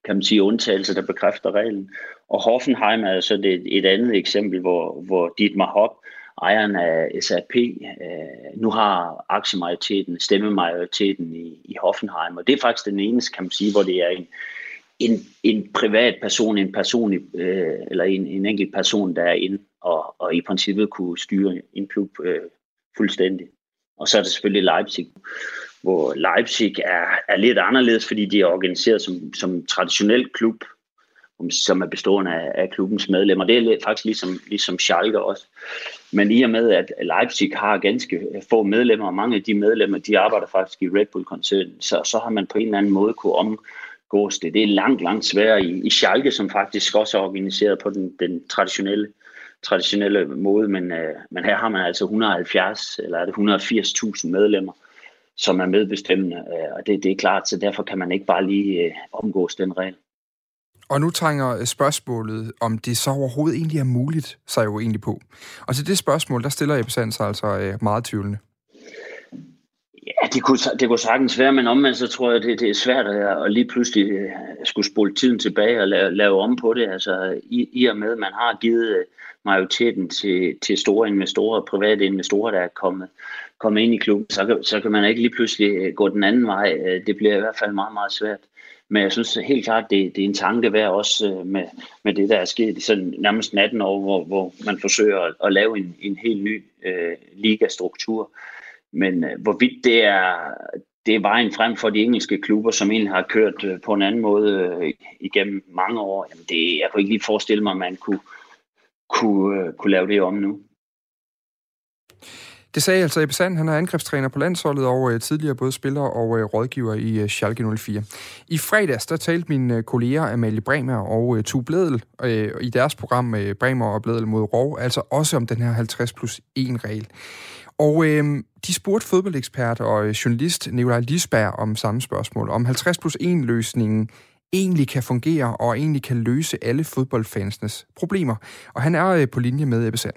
kan man sige, undtagelse, der bekræfter reglen. Og Hoffenheim er så det et andet eksempel, hvor, hvor Dietmar Hopp, ejeren af SAP, øh, nu har aktiemajoriteten, stemmemajoriteten i, i Hoffenheim, og det er faktisk den eneste, kan man sige, hvor det er en, en, en privat person, en person, øh, eller en, en enkelt person, der er inde og, og i princippet kunne styre en klub øh, fuldstændig. Og så er det selvfølgelig Leipzig, hvor Leipzig er, er lidt anderledes, fordi de er organiseret som, som traditionel klub, som er bestående af, af klubbens medlemmer. Det er faktisk ligesom, ligesom Schalke også. Men i og med, at Leipzig har ganske få medlemmer, og mange af de medlemmer, de arbejder faktisk i Red Bull-koncernen, så, så har man på en eller anden måde kunne omgås det. Det er langt, langt sværere i, i Schalke, som faktisk også er organiseret på den, den traditionelle traditionelle måde, men, øh, men her har man altså 170 eller er det 180.000 medlemmer, som er medbestemmende, øh, og det, det er klart, så derfor kan man ikke bare lige øh, omgås den regel. Og nu trænger øh, spørgsmålet, om det så overhovedet egentlig er muligt, sig jo egentlig på. Og til det spørgsmål, der stiller Ebbe sig altså øh, meget tvivlende. Ja, det kunne, det kunne sagtens være, men omvendt så tror jeg, det, det er svært at, at lige pludselig øh, skulle spole tiden tilbage og lave, lave om på det. Altså i, i og med, at man har givet majoriteten til, til store investorer, private investorer, der er kommet, kommet ind i klubben, så kan, så kan man ikke lige pludselig gå den anden vej. Det bliver i hvert fald meget, meget svært. Men jeg synes helt klart, det, det er en tanke værd også øh, med, med det, der er sket sådan nærmest 18 år, hvor, hvor man forsøger at, at lave en, en helt ny øh, ligastruktur. Men øh, hvorvidt det er, det er vejen frem for de engelske klubber, som egentlig har kørt øh, på en anden måde øh, igennem mange år, jamen det, jeg kunne ikke lige forestille mig, at man kunne, kunne, øh, kunne lave det om nu. Det sagde altså Ebbe Sand, han er angrebstræner på landsholdet og øh, tidligere både spiller og øh, rådgiver i øh, Schalke 04. I fredags, der talte mine øh, kolleger Amalie Bremer og øh, Tu Bledel øh, i deres program Bremer og Bledel mod Rov, altså også om den her 50 plus 1 regel. Og øh, de spurgte fodboldekspert og journalist Nikolaj Lisberg om samme spørgsmål, om 50 plus 1 løsningen egentlig kan fungere og egentlig kan løse alle fodboldfansenes problemer. Og han er på linje med Ebbe Sand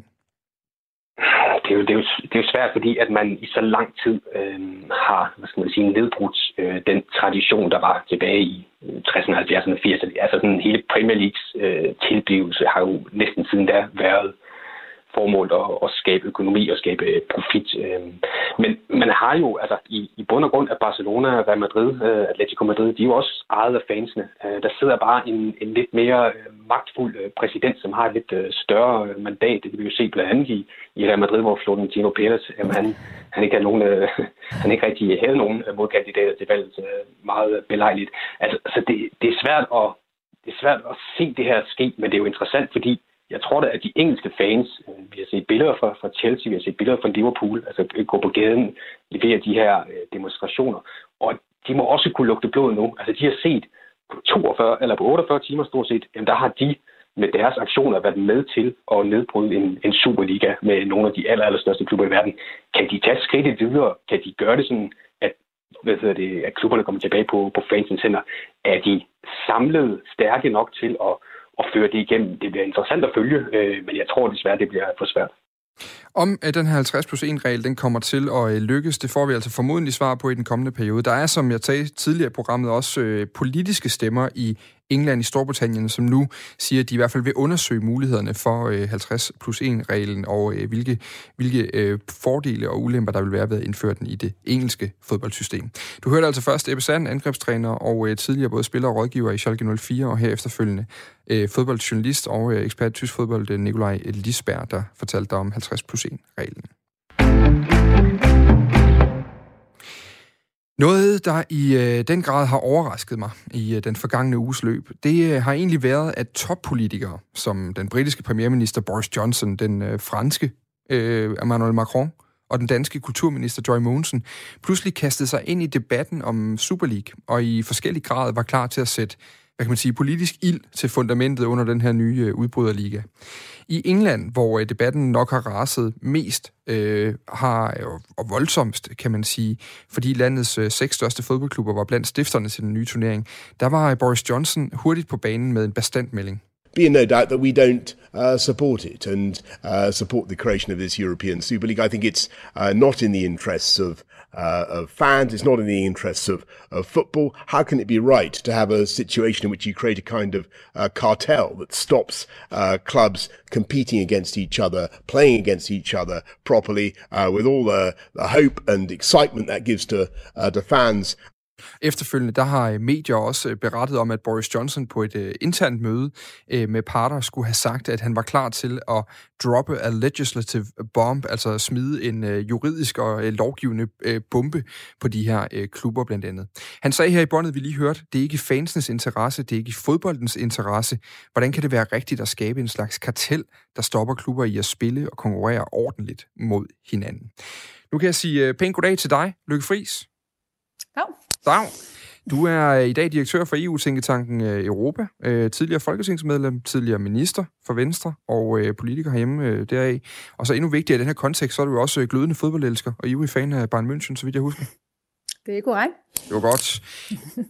det er, jo, det, er jo, det er jo svært, fordi at man i så lang tid øh, har hvad skal man sige, nedbrudt øh, den tradition, der var tilbage i 60'erne, 70'erne, 80'erne. Altså sådan hele Premier Leagues øh, tilblivelse har jo næsten siden da været formål at, at skabe økonomi og skabe profit. Øhm, men man har jo, altså i, i bund og grund af Barcelona, Real Madrid, øh, Atletico Madrid, de er jo også ejet af fansene. Øh, der sidder bare en, en lidt mere øh, magtfuld præsident, som har et lidt større mandat. Det kan vi jo se blandt andet i, i Real Madrid, hvor Florentino Pérez, han, han ikke havde nogen, han ikke rigtig havde nogen modkandidater til valget meget belejligt. Altså, så det, det er svært at det er svært at se det her ske, men det er jo interessant, fordi jeg tror da, at de engelske fans, øh, vi har set billeder fra, fra Chelsea, vi har set billeder fra Liverpool, altså øh, gå på gaden, levere de her øh, demonstrationer, og de må også kunne lugte blod nu. Altså de har set på 42 eller på 48 timer stort set, jamen der har de med deres aktioner været med til at nedbryde en, en Superliga med nogle af de aller, aller største klubber i verden. Kan de tage skridtet videre? Kan de gøre det sådan, at, hvad hedder det, at klubberne kommer tilbage på, på fansens hænder? Er de samlet stærke nok til at at føre det igennem. Det bliver interessant at følge, øh, men jeg tror desværre, det bliver for svært. Om at den her 50 plus 1 regel den kommer til at øh, lykkes, det får vi altså formodentlig svar på i den kommende periode. Der er, som jeg sagde tidligere i programmet, også øh, politiske stemmer i England i Storbritannien, som nu siger, at de i hvert fald vil undersøge mulighederne for øh, 50 plus 1-reglen, og øh, hvilke, hvilke øh, fordele og ulemper, der vil være ved at indføre den i det engelske fodboldsystem. Du hørte altså først Ebbe Sand, angrebstræner og øh, tidligere både spiller og rådgiver i Schalke 04, og her efterfølgende øh, fodboldjournalist og øh, ekspert i tysk fodbold, øh, Nikolaj Lisberg, der fortalte dig om 50 plus 1-reglen. Noget, der i øh, den grad har overrasket mig i øh, den forgangne uges løb, det øh, har egentlig været, at toppolitikere, som den britiske premierminister Boris Johnson, den øh, franske øh, Emmanuel Macron og den danske kulturminister Joy Mogensen, pludselig kastede sig ind i debatten om Super League, og i forskellig grad var klar til at sætte hvad kan man sige, politisk ild til fundamentet under den her nye øh, udbryderliga. I England, hvor øh, debatten nok har raset mest, øh, har, øh, og voldsomst, kan man sige, fordi landets øh, seks største fodboldklubber var blandt stifterne til den nye turnering, der var øh, Boris Johnson hurtigt på banen med en bestandt melding. be in no doubt that we don't uh, support it and uh, support the creation of this European Super League. I think it's uh, not in the interests of uh, of fans. It's not in the interests of, of football. How can it be right to have a situation in which you create a kind of uh, cartel that stops uh, clubs competing against each other, playing against each other properly, uh, with all the, the, hope and excitement that gives to uh, to fans Efterfølgende der har øh, medier også øh, berettet om, at Boris Johnson på et uh, internt møde uh, med parter skulle have sagt, at han var klar til at droppe a legislative bomb, altså smide en uh, juridisk og lovgivende bombe på de her klubber blandt andet. Han sagde her i båndet, vi lige hørte, det er ikke fansens interesse, det er ikke fodboldens interesse. Hvordan kan det være rigtigt at skabe en slags kartel, der stopper klubber i at spille og konkurrere ordentligt mod hinanden? Nu kan jeg sige pænt goddag til dig, Lykke Friis. Ja. Dag. Du er i dag direktør for EU-tænketanken øh, Europa, øh, tidligere folketingsmedlem, tidligere minister for Venstre og øh, politiker herhjemme deraf. Og så endnu vigtigere i den her kontekst, så er du også glødende fodboldelsker og ivrig fan af Bayern München, så vidt jeg husker. Det er korrekt. Det var godt.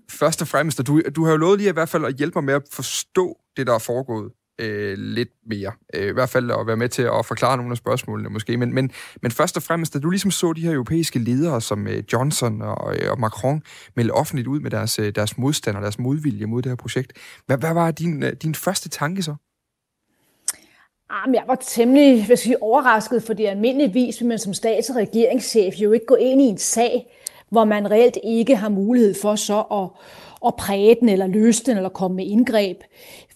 Først og fremmest, du, du har jo lovet lige i hvert fald at hjælpe mig med at forstå det, der er foregået øh, lidt mere. Øh, I hvert fald at være med til at forklare nogle af spørgsmålene måske. Men, men, men først og fremmest, da du ligesom så de her europæiske ledere som øh, Johnson og, øh, og Macron melde offentligt ud med deres, øh, deres modstand og deres modvilje mod det her projekt, hvad, hvad var din, øh, din første tanke så? Ah, Jamen, jeg var temmelig jeg sige, overrasket, fordi almindeligvis vil man som stats- og regeringschef jo ikke gå ind i en sag, hvor man reelt ikke har mulighed for så at, at præge den, eller løse den, eller komme med indgreb.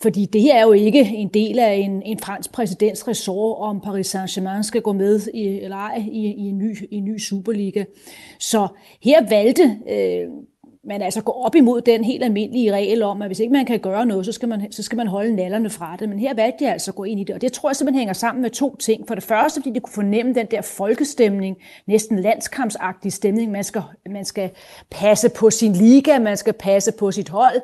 Fordi det her er jo ikke en del af en, en fransk præsidents ressort, om Paris Saint-Germain skal gå med i, eller ej i, i, en ny, i en ny Superliga. Så her valgte øh, man altså går op imod den helt almindelige regel om, at hvis ikke man kan gøre noget, så skal man, så skal man holde nallerne fra det. Men her valgte jeg altså at gå ind i det, og det tror jeg simpelthen hænger sammen med to ting. For det første, fordi det kunne fornemme den der folkestemning, næsten landskampsagtig stemning. Man skal, man skal passe på sin liga, man skal passe på sit hold.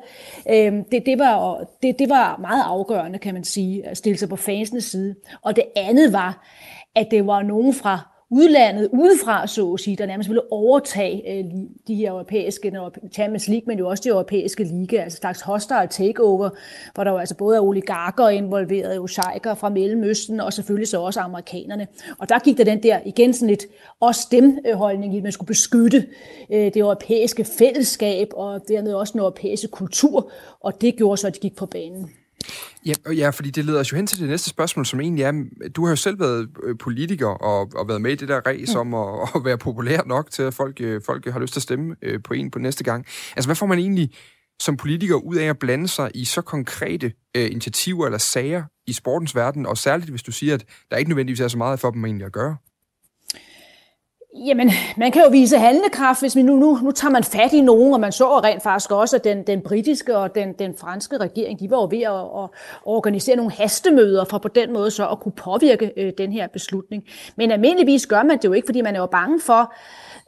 Øhm, det, det, var, det, det var meget afgørende, kan man sige, at stille sig på fansenes side. Og det andet var, at det var nogen fra udlandet udefra, så at sige, der nærmest ville overtage øh, de her europæiske Champions League, men jo også de europæiske liga, altså slags hostile takeover, hvor der jo altså både er oligarker involveret, jo sheiker fra Mellemøsten, og selvfølgelig så også amerikanerne. Og der gik der den der, igen sådan lidt, også dem-holdning øh, i, at man skulle beskytte øh, det europæiske fællesskab, og dermed også den europæiske kultur, og det gjorde så, at de gik på banen. Ja, ja, fordi det leder os jo hen til det næste spørgsmål, som egentlig er, du har jo selv været øh, politiker og, og været med i det der race mm. om at, at være populær nok til, at folk, øh, folk har lyst til at stemme øh, på en på næste gang. Altså, hvad får man egentlig som politiker ud af at blande sig i så konkrete øh, initiativer eller sager i sportens verden, og særligt hvis du siger, at der ikke nødvendigvis er så meget for dem egentlig at gøre? Jamen, man kan jo vise handlekraft, hvis man nu, nu, nu tager man fat i nogen, og man så rent faktisk også, at den, den britiske og den, den franske regering, de var jo ved at, at organisere nogle hastemøder for på den måde så at kunne påvirke øh, den her beslutning. Men almindeligvis gør man det jo ikke, fordi man er jo bange for,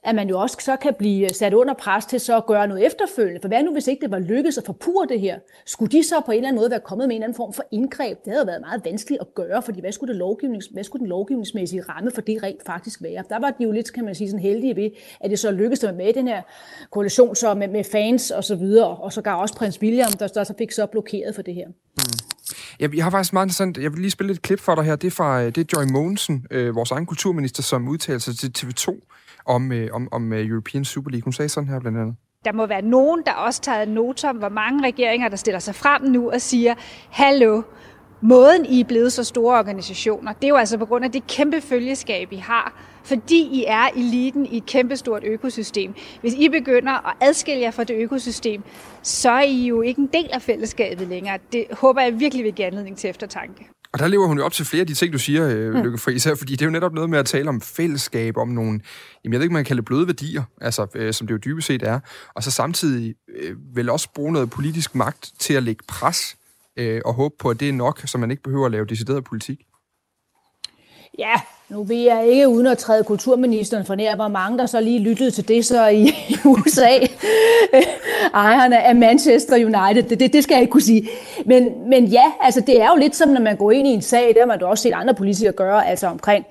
at man jo også så kan blive øh, sat under pres til så at gøre noget efterfølgende. For hvad nu, hvis ikke det var lykkedes at forpure det her? Skulle de så på en eller anden måde være kommet med en eller anden form for indgreb? Det havde været meget vanskeligt at gøre, fordi hvad skulle, det lovgivnings, hvad skulle den lovgivningsmæssige ramme for det rent faktisk være? Der var de jo lidt, kan man sige, sådan heldige ved, at det så lykkedes at med i den her koalition så med, med fans og så videre, og så gav også prins William, der, der så fik så blokeret for det her. Mm. Jeg, jeg har faktisk meget interessant, jeg vil lige spille et klip for dig her, det er fra øh, det er Joy Mogensen, øh, vores egen kulturminister, som udtaler sig til TV2 om, øh, om, om øh, European Super League. Hun sagde sådan her blandt andet. Der må være nogen, der også tager noter om, hvor mange regeringer, der stiller sig frem nu og siger, hallo, måden I er blevet så store organisationer, det er jo altså på grund af det kæmpe følgeskab, I har, fordi I er eliten i et kæmpestort økosystem. Hvis I begynder at adskille jer fra det økosystem, så er I jo ikke en del af fællesskabet længere. Det håber jeg virkelig vil give anledning til eftertanke. Og der lever hun jo op til flere af de ting, du siger, øh, mm. Lykke Friis, her, fordi det er jo netop noget med at tale om fællesskab, om nogle, jamen jeg ved ikke, man kan kalde bløde værdier, altså, øh, som det jo dybest set er, og så samtidig øh, vel også bruge noget politisk magt til at lægge pres øh, og håbe på, at det er nok, så man ikke behøver at lave decideret politik. Ja, nu vil jeg ikke, uden at træde kulturministeren for nær, hvor mange der så lige lyttede til det så i, USA. Ejerne af Manchester United, det, det, det skal jeg ikke kunne sige. Men, men ja, altså det er jo lidt som, når man går ind i en sag, der har man også set andre politikere gøre, altså omkring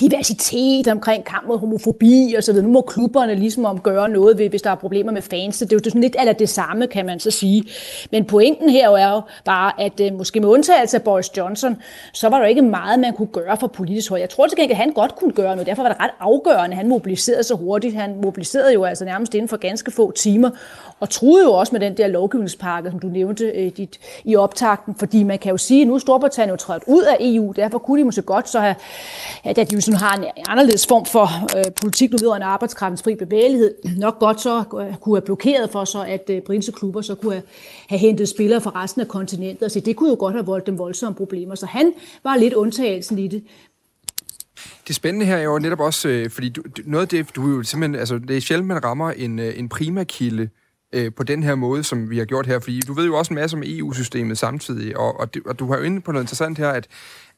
diversitet, omkring kamp mod homofobi og så videre. Nu må klubberne ligesom om gøre noget, ved, hvis der er problemer med fans. Det er jo sådan lidt eller det samme, kan man så sige. Men pointen her er jo bare, at øh, måske med undtagelse af Boris Johnson, så var der ikke meget, man kunne gøre for politisk hold. Jeg tror til gengæld, at han godt kunne gøre noget. Derfor var det ret afgørende, han mobiliserede så hurtigt. Han mobiliserede jo altså nærmest inden for ganske få timer, og troede jo også med den der lovgivningspakke, som du nævnte øh, dit, i optakten, fordi man kan jo sige, at nu er Storbritannien jo trådt ud af EU, derfor kunne de måske godt så have, at de jo sådan har en anderledes form for øh, politik. Nu vedrørende arbejdskraftens fri bevægelighed, nok godt så øh, kunne have blokeret for så, at øh, britiske klubber så kunne have, have hentet spillere fra resten af kontinentet, så det kunne jo godt have voldt dem voldsomme problemer, så han var lidt undtagelsen i det. Det spændende her er jo netop også, øh, fordi du, noget af det, du jo simpelthen, altså det er sjældent, man rammer en, øh, en primakilde øh, på den her måde, som vi har gjort her, fordi du ved jo også en masse om EU-systemet samtidig, og, og, det, og du har jo inde på noget interessant her, at,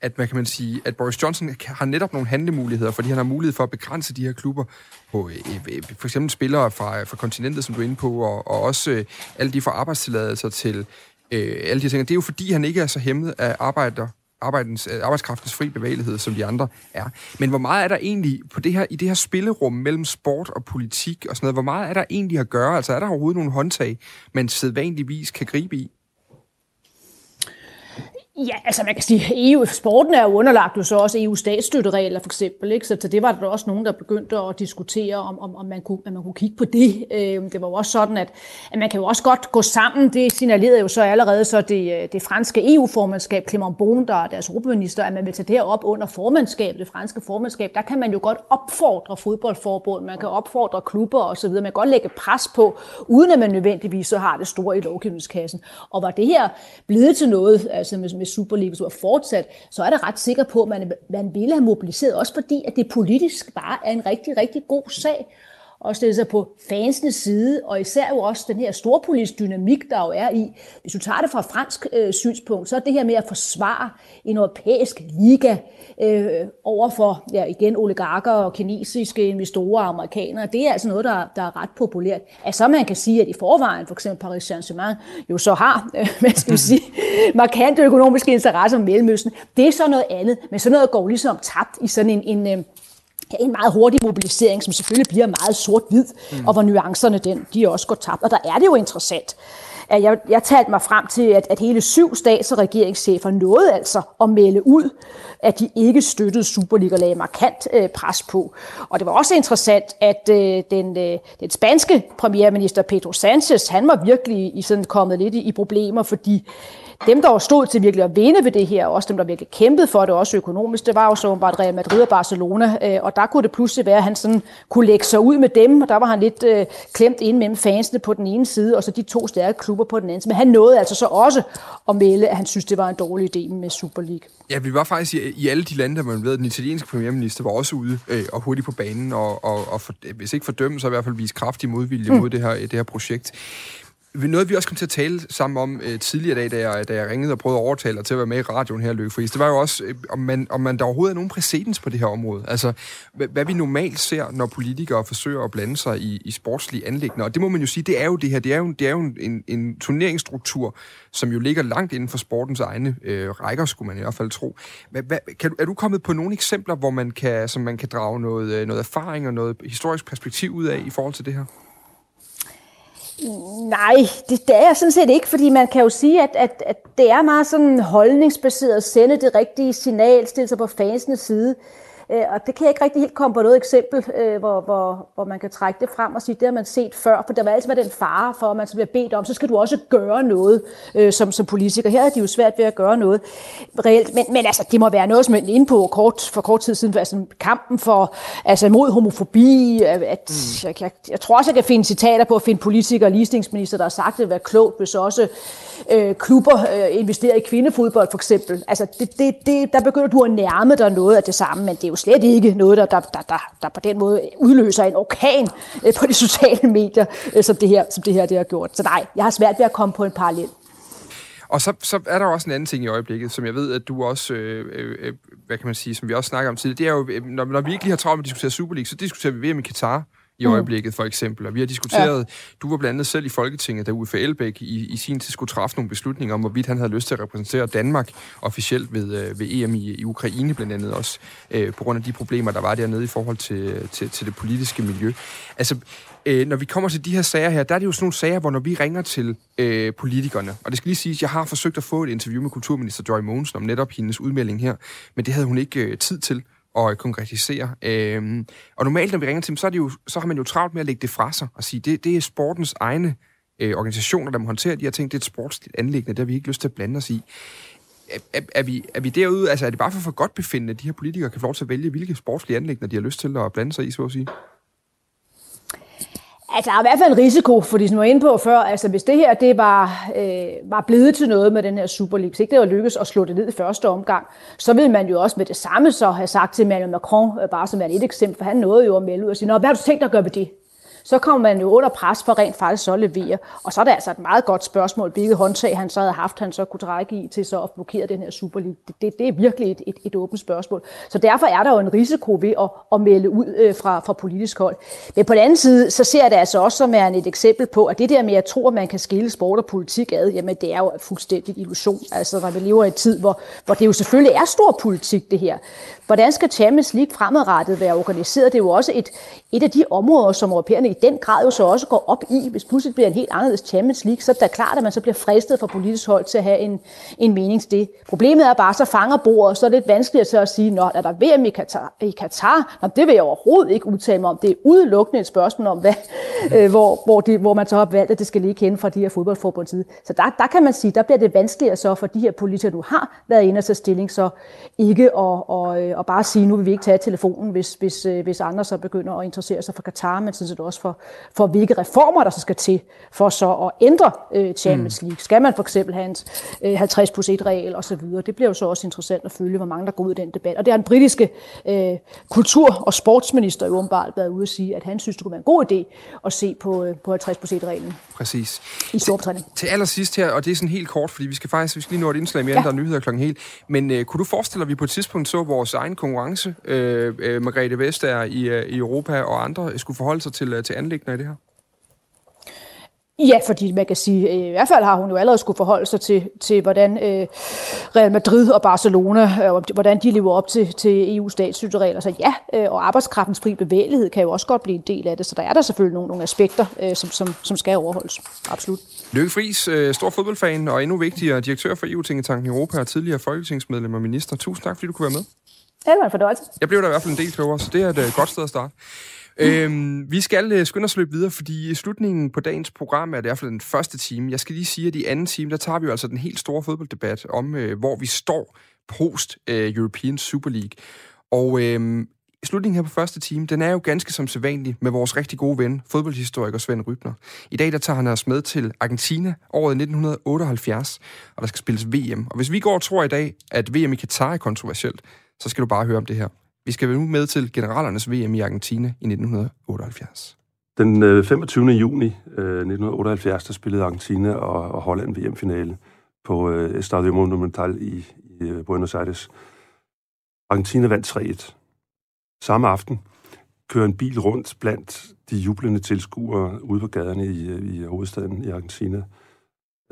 at man kan man sige, at Boris Johnson har netop nogle handlemuligheder, fordi han har mulighed for at begrænse de her klubber på øh, øh, øh for eksempel spillere fra, øh, fra kontinentet, som du er inde på, og, og også øh, alle de fra arbejdstilladelser til øh, alle de ting. Det er jo fordi, han ikke er så hæmmet af arbejder arbejdens, arbejdskraftens fri bevægelighed, som de andre er. Men hvor meget er der egentlig på det her, i det her spillerum mellem sport og politik og sådan noget, hvor meget er der egentlig at gøre? Altså er der overhovedet nogle håndtag, man sædvanligvis kan gribe i? Ja, altså man kan sige, EU, sporten er jo underlagt jo så også EU-statsstøtteregler for eksempel, ikke? så det var der også nogen, der begyndte at diskutere, om, om, om man, kunne, at man kunne kigge på det. Øh, det var jo også sådan, at, at man kan jo også godt gå sammen, det signalerede jo så allerede så det, øh, det franske EU-formandskab, Clément Beaune, der er deres europaminister, at man vil tage det her op under formandskabet, det franske formandskab, der kan man jo godt opfordre fodboldforbund, man kan opfordre klubber osv., man kan godt lægge pres på, uden at man nødvendigvis så har det store i lovgivningskassen. Og var det her blevet til noget, altså med, med Superliga var fortsat, så er det ret sikker på, at man, man ville have mobiliseret, også fordi at det politisk bare er en rigtig, rigtig god sag og stille sig på fansenes side, og især jo også den her storpolitiske dynamik, der jo er i. Hvis du tager det fra fransk øh, synspunkt, så er det her med at forsvare en europæisk liga øh, over for, ja, igen, oligarker og kinesiske investorer og amerikanere, det er altså noget, der, der er ret populært. Altså man kan sige, at i forvejen, for eksempel Paris Saint-Germain, jo så har, øh, man skal sige, markante økonomiske interesser om Mellemøsten, det er så noget andet, men sådan noget går ligesom tabt i sådan en, en, øh, en meget hurtig mobilisering, som selvfølgelig bliver meget sort-hvid, mm. og hvor nuancerne den, de også går tabt. Og der er det jo interessant, at jeg, jeg talte mig frem til, at, at hele syv stats- og regeringschefer nåede altså at melde ud, at de ikke støttede Superliga og lagde markant øh, pres på. Og det var også interessant, at øh, den, øh, den spanske premierminister Pedro Sánchez, han var virkelig i sådan kommet lidt i, i problemer, fordi dem, der stod til virkelig at vinde ved det her, og også dem, der virkelig kæmpede for det, også økonomisk, det var jo så bare Real Madrid og Barcelona, øh, og der kunne det pludselig være, at han sådan kunne lægge sig ud med dem, og der var han lidt øh, klemt ind mellem fansene på den ene side, og så de to stærke klubber på den anden. Men han nåede altså så også at melde, at han synes, det var en dårlig idé med Super League. Ja, vi var faktisk i, i alle de lande, der man ved, den italienske premierminister var også ude øh, og hurtigt på banen, og, og, og for, hvis ikke fordømme, så i hvert fald vise kraftig modvilje mm. mod det her, det her projekt. Noget, vi også kom til at tale sammen om øh, tidligere dag, da jeg, da jeg ringede og prøvede at overtale dig til at være med i radioen her, Løkke Friis, det var jo også, øh, om, man, om man der overhovedet er nogen præcedens på det her område. Altså, hvad, hvad vi normalt ser, når politikere forsøger at blande sig i, i sportslige anlægner. Og det må man jo sige, det er jo det her. Det er jo, det er jo en, en turneringsstruktur, som jo ligger langt inden for sportens egne øh, rækker, skulle man i hvert fald tro. Hvad, hvad, kan, er du kommet på nogle eksempler, hvor man kan, som man kan drage noget, øh, noget erfaring og noget historisk perspektiv ud af i forhold til det her? Nej, det, det er jeg sådan set ikke, fordi man kan jo sige, at, at, at det er meget sådan holdningsbaseret at sende det rigtige signal, stille sig på fansenes side. Øh, og det kan jeg ikke rigtig helt komme på noget eksempel, øh, hvor, hvor, hvor man kan trække det frem og sige, det har man set før, for der vil altid den fare for, at man så bliver bedt om, så skal du også gøre noget øh, som, som politiker. Her er det jo svært ved at gøre noget reelt, men, men altså, det må være noget, som er inde på kort, for kort tid siden, altså kampen for, altså mod homofobi, at, mm. jeg, jeg, jeg, tror også, jeg kan finde citater på at finde politikere og ligestillingsminister, der har sagt, at det være klogt, hvis også øh, klubber øh, investerer i kvindefodbold for eksempel. Altså, det, det, det, der begynder du at nærme dig noget af det samme, men det er jo slet ikke noget, der, der, der, der, der på den måde udløser en orkan øh, på de sociale medier, øh, som det her, som det her det har gjort. Så nej, jeg har svært ved at komme på en parallel. Og så, så er der også en anden ting i øjeblikket, som jeg ved, at du også, øh, øh, øh hvad kan man sige, som vi også snakker om tidligere, det er jo, øh, når, når vi ikke lige har travlt med at diskutere Super League, så diskuterer vi VM i Katar, i mm. øjeblikket, for eksempel. Og vi har diskuteret, ja. du var blandt andet selv i Folketinget, da Uffe Elbæk i, i sin tid skulle træffe nogle beslutninger om, hvorvidt han havde lyst til at repræsentere Danmark officielt ved, øh, ved EM i, i Ukraine, blandt andet også, øh, på grund af de problemer, der var dernede i forhold til, til, til det politiske miljø. Altså, øh, når vi kommer til de her sager her, der er det jo sådan nogle sager, hvor når vi ringer til øh, politikerne, og det skal lige sige, at jeg har forsøgt at få et interview med kulturminister Joy Mogensen om netop hendes udmelding her, men det havde hun ikke øh, tid til at konkretisere. Øhm, og normalt, når vi ringer til dem, så, er det jo, så har man jo travlt med at lægge det fra sig og sige, det, det er sportens egne øh, organisationer, der må håndtere de her ting. Det er et sportsligt anlæggende, der har vi ikke lyst til at blande os i. Er, er, er, vi, er vi derude, altså er det bare for for godt befindende, at de her politikere kan få lov til at vælge, hvilke sportslige anlæggende de har lyst til at blande sig i, så at sige? Altså, der er i hvert fald en risiko, fordi som jeg var inde på før, altså hvis det her det var, øh, var blevet til noget med den her Super League, hvis ikke det var lykkedes at slå det ned i første omgang, så ville man jo også med det samme så have sagt til Emmanuel Macron, øh, bare som et eksempel, for han nåede jo at melde ud og sige, Nå, hvad har du tænkt dig at gøre ved det? Så kommer man jo under pres for rent faktisk så at levere. Og så er det altså et meget godt spørgsmål, hvilket håndtag han så havde haft, han så kunne trække i til så at blokere den her Super League. Det, det, det er virkelig et, et, et åbent spørgsmål. Så derfor er der jo en risiko ved at, at melde ud øh, fra, fra politisk hold. Men på den anden side, så ser jeg det altså også som er et eksempel på, at det der med at tro, at man kan skille sport og politik ad, jamen det er jo fuldstændig illusion. Altså når vi lever i en tid, hvor, hvor det jo selvfølgelig er stor politik det her. Hvordan skal Champions League fremadrettet være organiseret? Det er jo også et, et af de områder, som europæerne i den grad jo så også går op i, hvis pludselig bliver en helt anderledes Champions League, så er det klart, at man så bliver fristet fra politisk hold til at have en, en mening til det. Problemet er bare, så fanger bordet, så er det lidt vanskeligt at sige, når er der VM i Katar? I Katar? Nå, det vil jeg overhovedet ikke udtale mig om. Det er udelukkende et spørgsmål om, hvad, øh, hvor, hvor, de, hvor man så har valgt, at det skal ligge hen fra de her fodboldforbunds side. Så der, der kan man sige, der bliver det vanskeligere så for de her politikere, du har været inde og tage stilling, så ikke at og, og, og bare sige, nu vil vi ikke tage telefonen, hvis, hvis, øh, hvis andre så begynder at interessere sig for Katar, men sådan set også for, for hvilke reformer, der så skal til for så at ændre øh, Champions mm. League. Skal man for eksempel have en øh, 50 plus 1 regel osv.? Det bliver jo så også interessant at følge, hvor mange der går ud i den debat. Og det har den britiske øh, kultur- og sportsminister jo åbenbart været ude at sige, at han synes, det kunne være en god idé at se på, øh, på 50 plus 1 reglen. Præcis. I Storbritannien. Til, til allersidst her, og det er sådan helt kort, fordi vi skal faktisk vi skal lige nå et indslag mere, ja. der er nyheder klokken helt. Men øh, kunne du forestille dig, at vi på et tidspunkt så vores egen konkurrence, øh, øh, Margrethe Vestager i, øh, i Europa og andre, skulle forholde sig til, øh, til anlæggende i det her? Ja, fordi man kan sige, i hvert fald har hun jo allerede skulle forholde sig til, til hvordan øh, Real Madrid og Barcelona, øh, hvordan de lever op til, til EU's statsstøtteregler. Så ja, øh, og arbejdskraftens fri bevægelighed kan jo også godt blive en del af det, så der er der selvfølgelig nogle, nogle aspekter, øh, som, som, som skal overholdes. Absolut. Lykke Friis, øh, stor fodboldfan og endnu vigtigere direktør for EU-tingetanken Europa og tidligere folketingsmedlem og minister. Tusind tak, fordi du kunne være med. Ja, det var en fornøjelse. Jeg blev der i hvert fald en del klogere, så det er et godt sted at starte. Øhm, vi skal øh, skynde os løbe videre, fordi i slutningen på dagens program er det i hvert fald den første time. Jeg skal lige sige, at i anden time, der tager vi jo altså den helt store fodbolddebat om, øh, hvor vi står post-European øh, Super League. Og øh, slutningen her på første time, den er jo ganske som sædvanlig med vores rigtig gode ven, fodboldhistoriker Svend Rybner. I dag der tager han os med til Argentina året 1978, og der skal spilles VM. Og hvis vi går og tror i dag, at VM i Katar er kontroversielt, så skal du bare høre om det her. Vi skal nu med til generalernes VM i Argentina i 1978. Den øh, 25. Juni øh, 1978, der spillede Argentina og, Holland VM-finale på øh, Estadio Monumental i, i Buenos Aires. Argentina vandt 3-1. Samme aften kører en bil rundt blandt de jublende tilskuere ude på gaderne i, i hovedstaden i Argentina.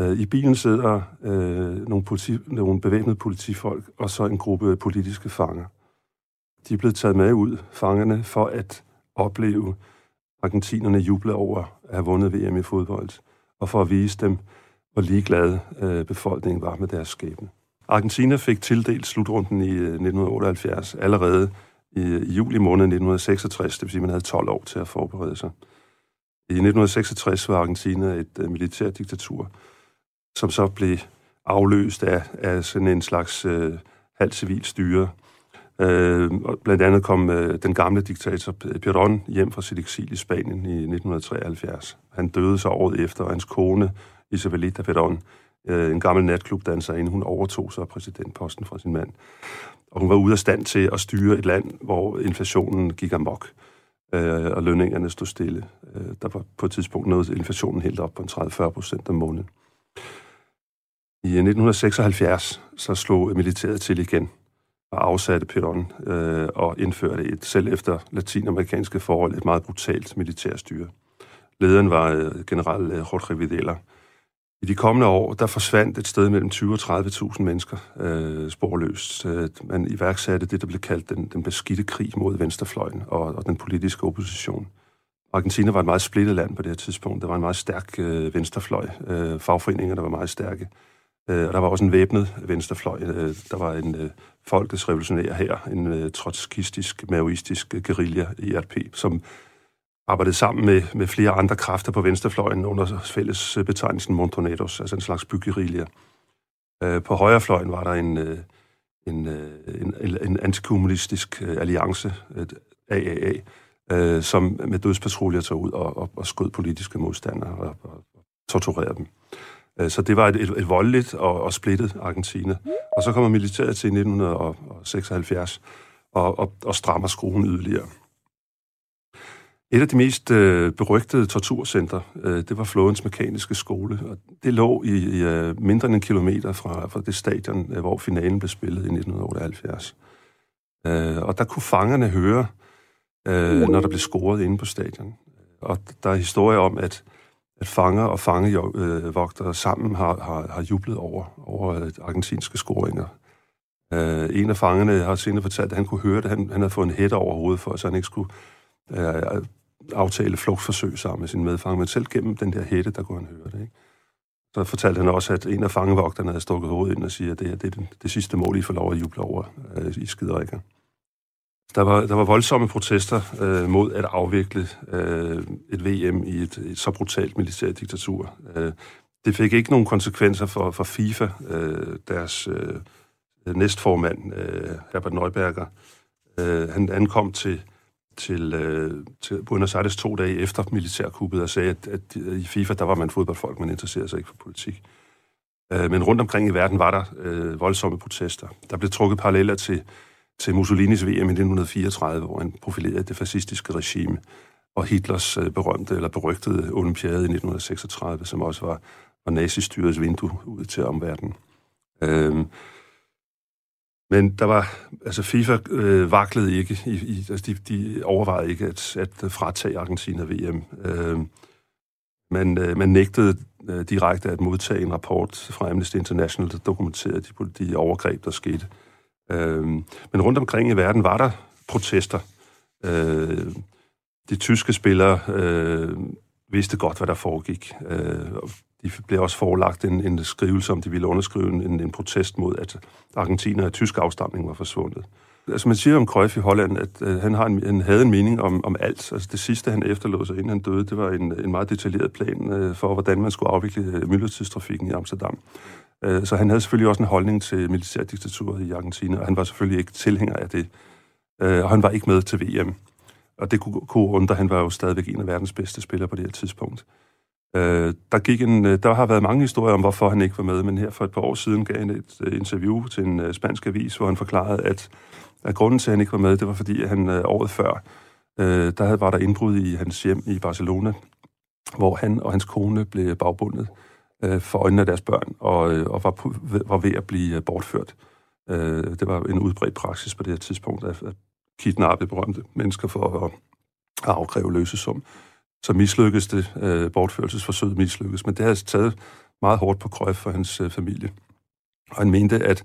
I bilen sidder øh, nogle, politi, nogle bevæbnede politifolk og så en gruppe politiske fanger. De er blevet taget med ud, fangerne, for at opleve argentinerne juble over at have vundet VM i fodbold, og for at vise dem, hvor ligeglad øh, befolkningen var med deres skæbne. Argentina fik tildelt slutrunden i øh, 1978 allerede i, i juli måned 1966, det vil sige, at man havde 12 år til at forberede sig. I 1966 var Argentina et uh, militært diktatur, som så blev afløst af, af sådan en slags uh, halvt civil styre, Øh, blandt andet kom øh, den gamle diktator Perón hjem fra sit eksil i Spanien i 1973. Han døde så året efter, og hans kone Isabelita Perón, øh, en gammel natklubdanserinde, hun overtog så præsidentposten fra sin mand. Og hun var ude af stand til at styre et land, hvor inflationen gik amok, øh, og lønningerne stod stille. Øh, der var på et tidspunkt noget inflationen helt op på 30-40 procent om måneden. I 1976 så slog militæret til igen, og afsatte Perón øh, og indførte et, selv efter latinamerikanske forhold, et meget brutalt militærstyre. Lederen var øh, general øh, Jorge Videla. I de kommende år, der forsvandt et sted mellem 20 og 30.000 mennesker øh, sporløst. Øh, man iværksatte det, der blev kaldt den, den beskidte krig mod venstrefløjen og, og den politiske opposition. Argentina var et meget splittet land på det her tidspunkt. Der var en meget stærk øh, venstrefløj. Øh, fagforeningerne var meget stærke. Øh, og der var også en væbnet venstrefløj. Øh, der var en øh, folkets revolutionær her, en øh, trotskistisk, maoistisk øh, guerilla, RP, som arbejdede sammen med, med flere andre kræfter på venstrefløjen under fælles øh, betegnelsen Montoneros, altså en slags byguerilla. Øh, på højrefløjen var der en, øh, en, øh, en, en antikommunistisk øh, alliance, et AAA, øh, som med dødspatruljer tog ud og, og, og skød politiske modstandere og, og, og torturerede dem. Øh, så det var et, et, et voldeligt og, og splittet Argentina. Og så kommer militæret til 1976 og, og, og strammer skruen yderligere. Et af de mest øh, berygtede torturcenter, øh, det var Flådens Mekaniske Skole, og det lå i, i øh, mindre end en kilometer fra, fra det stadion, øh, hvor finalen blev spillet i 1978. Øh, og der kunne fangerne høre, øh, når der blev scoret inde på stadion. Og der er historie om, at at fanger og fangevogtere sammen har, har, har jublet over, over øh, argentinske scoringer. Uh, en af fangerne har senere fortalt, at han kunne høre det. Han, han havde fået en hætte over hovedet for, så han ikke skulle uh, aftale flugtforsøg sammen med sin medfanger, men selv gennem den der hætte, der kunne han høre det. Ikke? Så fortalte han også, at en af fangevogterne havde stukket hovedet ind og siger, at det, her, det er det, det sidste mål, I får lov at juble over øh, i skiderikker. Der var, der var voldsomme protester øh, mod at afvikle øh, et VM i et, et så brutalt militærdiktatur. Øh, det fik ikke nogen konsekvenser for, for FIFA. Øh, deres øh, næstformand, øh, Herbert Neuberger, øh, han ankom til, til, øh, til Buenos Aires to dage efter militærkuppet og sagde, at, at øh, i FIFA, der var man fodboldfolk, man interesserede sig ikke for politik. Øh, men rundt omkring i verden var der øh, voldsomme protester. Der blev trukket paralleller til til Mussolinis VM i 1934, hvor han profilerede det fascistiske regime, og Hitlers øh, berømte eller berygtede olympiade i 1936, som også var, var nazistyrets vindue ud til omverdenen. Øhm, men der var, altså FIFA øh, vaklede ikke, i, i, altså de, de overvejede ikke at, at fratage Argentina VM. Øh, man, øh, man nægtede øh, direkte at modtage en rapport fra Amnesty International, der dokumenterede de, de overgreb, der skete. Øh, Øhm, men rundt omkring i verden var der protester. Øh, de tyske spillere øh, vidste godt, hvad der foregik. Øh, de blev også forelagt en, en skrivelse, om de ville underskrive en, en protest mod, at Argentina af tysk afstamning var forsvundet. Altså man siger om Cruyff i Holland, at øh, han, har en, han havde en mening om, om alt. Altså det sidste, han efterlod sig, inden han døde, det var en, en meget detaljeret plan øh, for, hvordan man skulle afvikle øh, myldretidstrafikken i Amsterdam. Øh, så han havde selvfølgelig også en holdning til militærdiktaturet i Argentina, og han var selvfølgelig ikke tilhænger af det. Øh, og han var ikke med til VM. Og det kunne, kunne undre, han var jo stadigvæk en af verdens bedste spillere på det her tidspunkt. Øh, der, gik en, øh, der har været mange historier om, hvorfor han ikke var med, men her for et par år siden gav han et øh, interview til en øh, spansk avis, hvor han forklarede, at, at grunden til, at han ikke var med, det var fordi, at han øh, året før, øh, der var der indbrud i hans hjem i Barcelona, hvor han og hans kone blev bagbundet øh, for øjnene af deres børn, og, øh, og var, var ved at blive øh, bortført. Øh, det var en udbredt praksis på det her tidspunkt, at, at kidnappe berømte mennesker for at, at afkræve løsesum. Så mislykkedes det, øh, bortførelsesforsøget mislykkedes, men det havde taget meget hårdt på Krøj for hans øh, familie. Og han mente, at,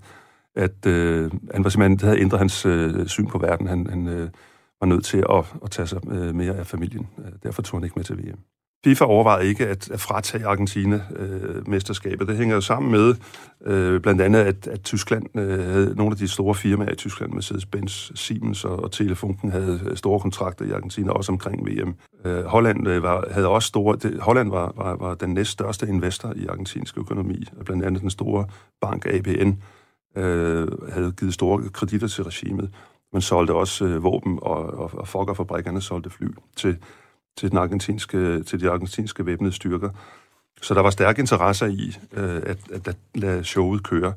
at øh, han var simpelthen, det havde ændret hans øh, syn på verden. Han, han øh, var nødt til at, at tage sig øh, mere af familien. Øh, derfor tog han ikke med til VM. FIFA overvejede ikke at, at fratage Argentina øh, mesterskabet. Det hænger jo sammen med øh, blandt andet, at, at Tyskland øh, havde nogle af de store firmaer i Tyskland, Mercedes-Benz, Siemens og, og Telefunken, havde øh, store kontrakter i Argentina, også omkring VM. Øh, Holland øh, var, havde også store... Det, Holland var, var, var den næststørste investor i argentinsk økonomi, blandt andet den store bank ABN øh, havde givet store kreditter til regimet. Man solgte også øh, våben, og, og, og Fokker-fabrikkerne solgte fly til til, den argentinske, til de argentinske væbnede styrker. Så der var stærk interesse i øh, at, at, at lade showet køre.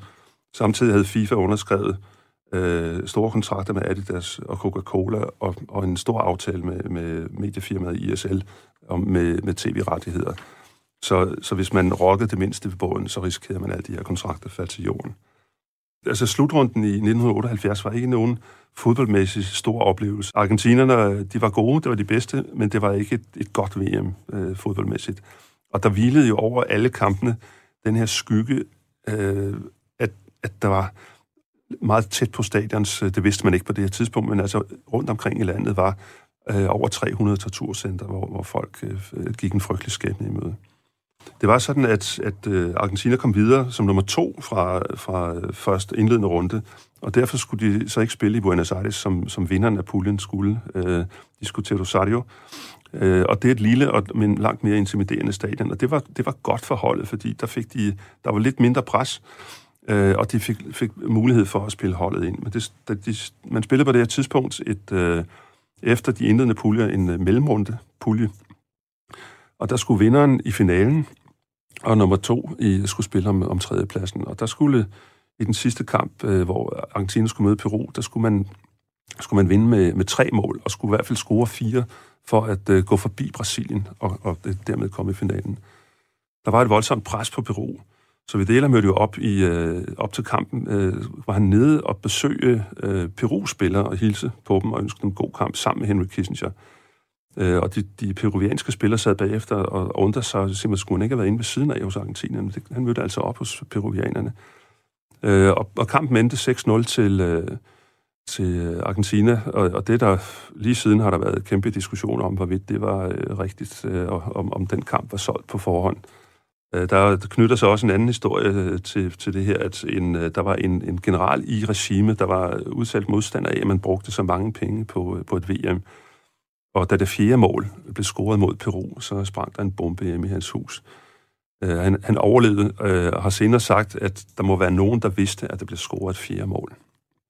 Samtidig havde FIFA underskrevet øh, store kontrakter med Adidas og Coca-Cola og, og en stor aftale med, med mediefirmaet ISL om, med, med tv-rettigheder. Så, så hvis man rokkede det mindste ved båden, så risikerede man, at alle de her kontrakter faldt til jorden. Altså slutrunden i 1978 var ikke nogen fodboldmæssig stor oplevelse. Argentinerne, de var gode, det var de bedste, men det var ikke et, et godt VM øh, fodboldmæssigt. Og der hvilede jo over alle kampene den her skygge, øh, at, at der var meget tæt på stadions, det vidste man ikke på det her tidspunkt, men altså rundt omkring i landet var øh, over 300 torturcenter, hvor, hvor folk øh, gik en frygtelig skæbne i møde. Det var sådan, at, at øh, Argentina kom videre som nummer to fra, fra første indledende runde, og derfor skulle de så ikke spille i Buenos Aires, som, som vinderen af puljen skulle. Øh, de skulle til Rosario. Øh, og det er et lille, og, men langt mere intimiderende stadion, og det var, det var godt for holdet, fordi der, fik de, der var lidt mindre pres, øh, og de fik, fik mulighed for at spille holdet ind. Men det, de, man spillede på det her tidspunkt et, øh, efter de indledende puljer en øh, mellemrunde pulje, og der skulle vinderen i finalen, og nummer to i, skulle spille om, om tredjepladsen. Og der skulle i den sidste kamp, øh, hvor Argentina skulle møde Peru, der skulle man, skulle man vinde med, med tre mål, og skulle i hvert fald score fire for at øh, gå forbi Brasilien og, og øh, dermed komme i finalen. Der var et voldsomt pres på Peru, så Videla mødte jo op, i, øh, op til kampen, øh, var han nede og besøge øh, Peru-spillere og hilse på dem og ønske dem god kamp sammen med Henry Kissinger. Øh, og de, de peruvianske spillere sad bagefter og undrede sig, simpelthen skulle han ikke have været inde ved siden af hos argentinerne. Det, han mødte altså op hos peruvianerne. Øh, og, og kampen endte 6-0 til, øh, til Argentina, og, og det der lige siden har der været kæmpe diskussioner om, hvorvidt det var øh, rigtigt, øh, og om, om den kamp var solgt på forhånd. Øh, der knytter sig også en anden historie øh, til, til det her, at en, øh, der var en, en general i regime, der var udsat modstander af, at man brugte så mange penge på, øh, på et VM. Og da det fjerde mål blev scoret mod Peru, så sprang der en bombe hjemme i hans hus. Øh, han, han overlevede øh, og har senere sagt, at der må være nogen, der vidste, at der blev scoret et fjerde mål.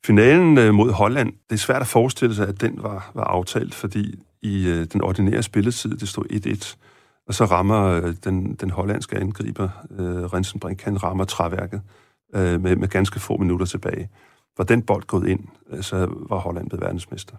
Finalen øh, mod Holland, det er svært at forestille sig, at den var, var aftalt, fordi i øh, den ordinære spilletid, det stod 1-1, og så rammer øh, den, den hollandske angriber, øh, Rensenbrink, han rammer træværket øh, med, med ganske få minutter tilbage. Var den bold gået ind, øh, så var Holland blevet verdensmester.